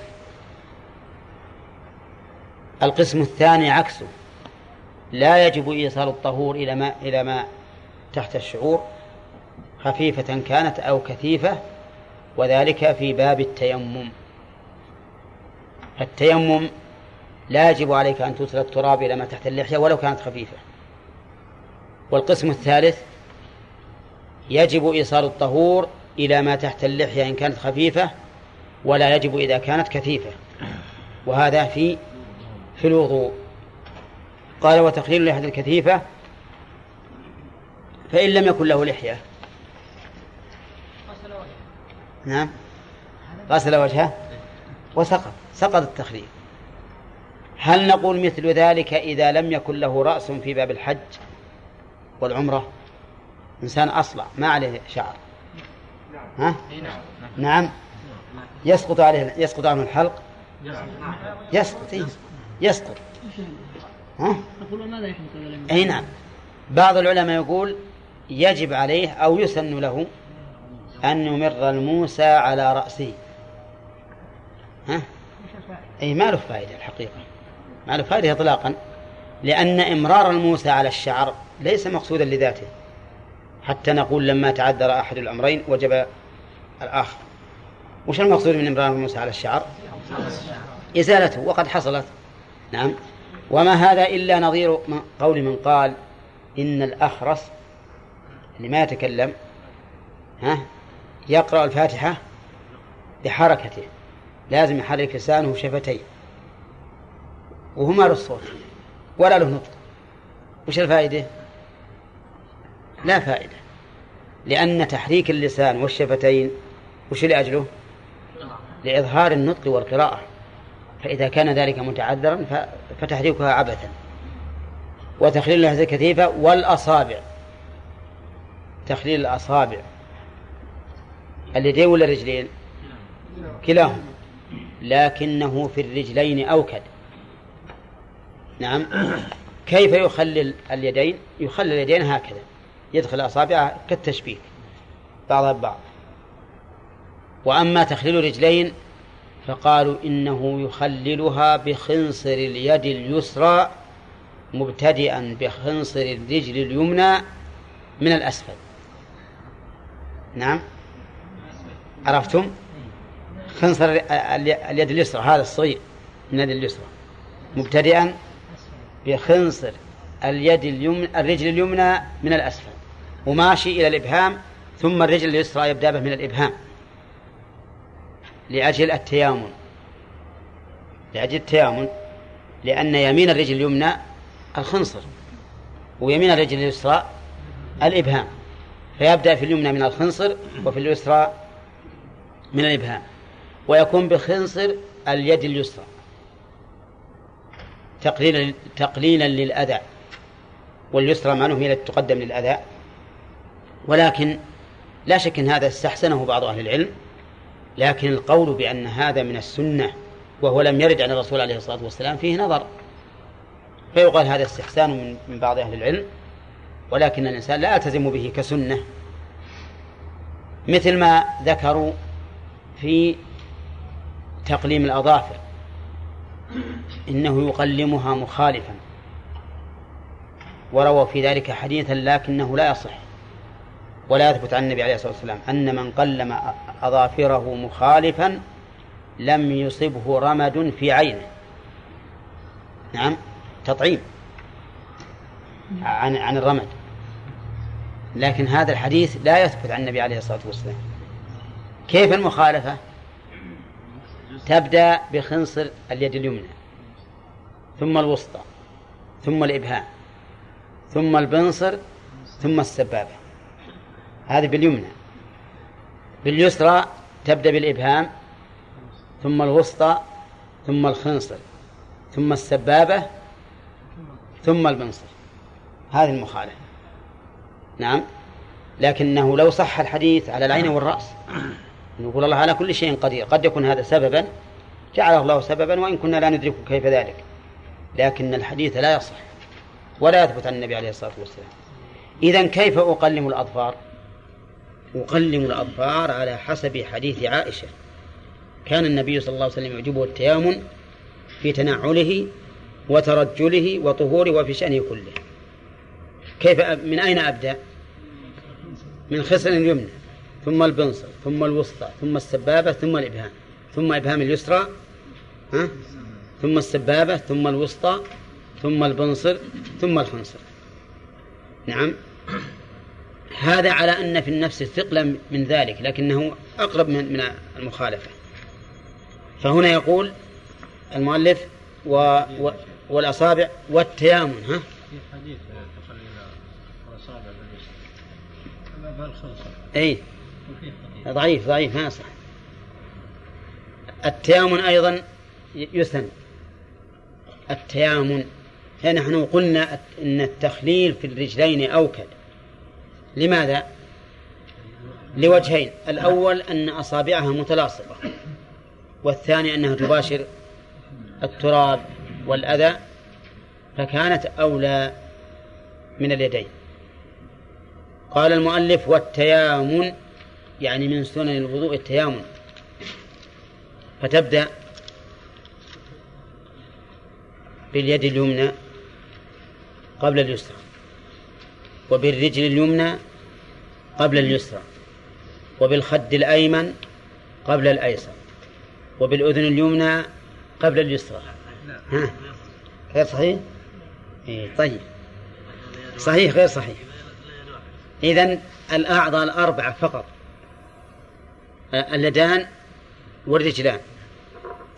القسم الثاني عكسه. لا يجب إيصال الطهور إلى ما إلى ما تحت الشعور. خفيفة كانت أو كثيفة وذلك في باب التيمم. التيمم لا يجب عليك أن توصل التراب إلى ما تحت اللحية ولو كانت خفيفة. والقسم الثالث يجب إيصال الطهور إلى ما تحت اللحية إن كانت خفيفة ولا يجب إذا كانت كثيفة. وهذا في في الوضوء. قال وتقليل اللحية الكثيفة فإن لم يكن له لحية نعم. غسل وجهه وسقط. سقط التخليل. هل نقول مثل ذلك إذا لم يكن له رأس في باب الحج والعمرة؟ إنسان أصلع ما عليه شعر. ها؟ نعم. يسقط عليه يسقط عنه الحلق؟ يسقط؟ يسقط. ها؟ أي نعم. بعض العلماء يقول يجب عليه أو يسن له أن يمر الموسى على رأسه. ها؟ أي ما له فائدة الحقيقة. ما له فائدة إطلاقا. لأن إمرار الموسى على الشعر ليس مقصودا لذاته. حتى نقول لما تعذر أحد الأمرين وجب الآخر. وش المقصود من إمرار موسى على الشعر؟ إزالته وقد حصلت. نعم. وما هذا إلا نظير قول من قال إن الأخرس اللي ما يتكلم ها؟ يقرأ الفاتحة بحركته. لازم يحرك لسانه وشفتيه وهما له الصوت ولا له نطق. وش الفائدة؟ لا فائدة. لأن تحريك اللسان والشفتين وش لأجله؟ لإظهار النطق والقراءة. فإذا كان ذلك متعذرا فتحريكها عبثا. وتخليل هذه الكثيفة والأصابع. تخليل الأصابع. اليدين ولا الرجلين كلاهما. لكنه في الرجلين أوكد. نعم. كيف يخلل اليدين؟ يخلل اليدين هكذا. يدخل أصابعه كالتشبيك بعضها ببعض وأما تخليل الرجلين فقالوا إنه يخللها بخنصر اليد اليسرى مبتدئا بخنصر الرجل اليمنى من الأسفل. نعم. عرفتم؟ خنصر اليد اليسرى هذا الصغير من اليد اليسرى. مبتدئا بخنصر اليد اليمنى الرجل اليمنى من الأسفل. وماشي إلى الإبهام ثم الرجل اليسرى يبدأ به من الإبهام. لأجل التيامن. لأجل التيامن. لأن يمين الرجل اليمنى الخنصر ويمين الرجل اليسرى الإبهام. فيبدأ في اليمنى من الخنصر وفي اليسرى من الإبهام ويكون بخنصر اليد اليسرى. تقليلا تقليلا للأذى واليسرى هي التي تقدم للأذى. ولكن لا شك أن هذا استحسنه بعض أهل العلم لكن القول بأن هذا من السنة وهو لم يرد عن الرسول عليه الصلاة والسلام فيه نظر. فيقال هذا استحسان من بعض أهل العلم ولكن الإنسان لا يلتزم به كسنة. مثل ما ذكروا في تقليم الأظافر. إنه يقلمها مخالفا. ورووا في ذلك حديثا لكنه لا يصح. ولا يثبت عن النبي عليه الصلاة والسلام أن من قلم أظافره مخالفا لم يصبه رمد في عينه. نعم تطعيم عن عن الرمد. لكن هذا الحديث لا يثبت عن النبي عليه الصلاة والسلام. كيف المخالفة؟ تبدأ بخنصر اليد اليمنى ثم الوسطى ثم الإبهام ثم البنصر ثم السبابة. هذه باليمنى. باليسرى تبدأ بالإبهام ثم الوسطى ثم الخنصر ثم السبابة ثم البنصر. هذه المخالفة. نعم. لكنه لو صح الحديث على العين والرأس. نقول الله على كل شيء قدير قد يكون هذا سببا جعله الله سببا وإن كنا لا ندرك كيف ذلك. لكن الحديث لا يصح ولا يثبت عن النبي عليه الصلاة والسلام. إذا كيف أقلم الأظفار؟ أقلم الأظفار على حسب حديث عائشة. كان النبي صلى الله عليه وسلم يعجبه التيامن في تنعله وترجله وطهوره وفي شأنه كله. كيف من أين أبدأ؟ من خصر اليمنى ثم البنصر ثم الوسطى ثم السبابة ثم الإبهام ثم إبهام اليسرى ها؟ ثم السبابة ثم الوسطى ثم البنصر ثم الخنصر. نعم. هذا على أن في النفس ثقلا من ذلك لكنه أقرب من من المخالفة. فهنا يقول المؤلف و و والأصابع والتيامن ها؟ في حديث تخلي الأصابع بالخنصر. أي ضعيف ضعيف ما يصح التيامن أيضا يسن التيامن نحن قلنا أن التخليل في الرجلين أوكد. لماذا؟ لوجهين. الأول أن أصابعها متلاصقة والثاني أنها تباشر التراب والأذى فكانت أولى من اليدين. قال المؤلف والتيامن يعني من سنن الوضوء التيامن فتبدأ باليد اليمنى قبل اليسرى وبالرجل اليمنى قبل اليسرى وبالخد الأيمن قبل الأيسر وبالأذن اليمنى قبل اليسرى. ها؟ غير صحيح؟ إيه طيب. صحيح غير صحيح. إذن الأعضاء الأربعة فقط. اليدان والرجلان.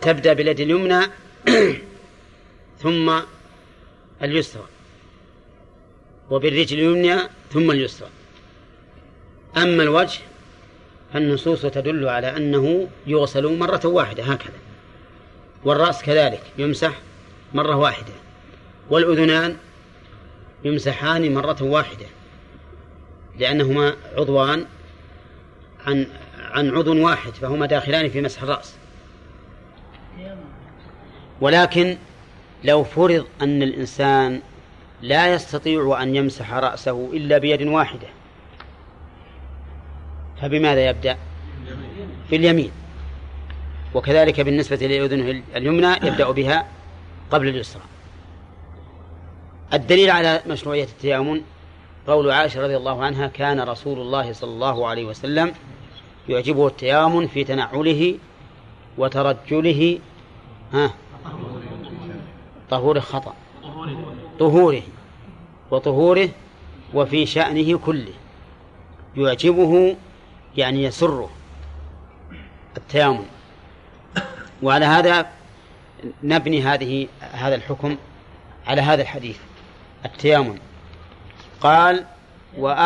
تبدأ باليد اليمنى ثم اليسرى وبالرجل اليمنى ثم اليسرى. أما الوجه فالنصوص تدل على أنه يغسل مرة واحدة هكذا. والرأس كذلك يمسح مرة واحدة. والأذنان يمسحان مرة واحدة لأنهما عضوان عن عن عضو واحد فهما داخلان في مسح الرأس. ولكن لو فرض أن الإنسان لا يستطيع أن يمسح رأسه إلا بيد واحدة فبماذا يبدأ؟ باليمين وكذلك بالنسبة لأذنه اليمنى يبدأ بها قبل اليسرى. الدليل على مشروعية التيامن قول عائشة رضي الله عنها كان رسول الله صلى الله عليه وسلم يعجبه التيامن في تنعله وترجله ها طهور خطأ طهوره وطهوره وفي شأنه كله يعجبه يعني يسره التيامن وعلى هذا نبني هذه هذا الحكم على هذا الحديث التيامن قال وآخر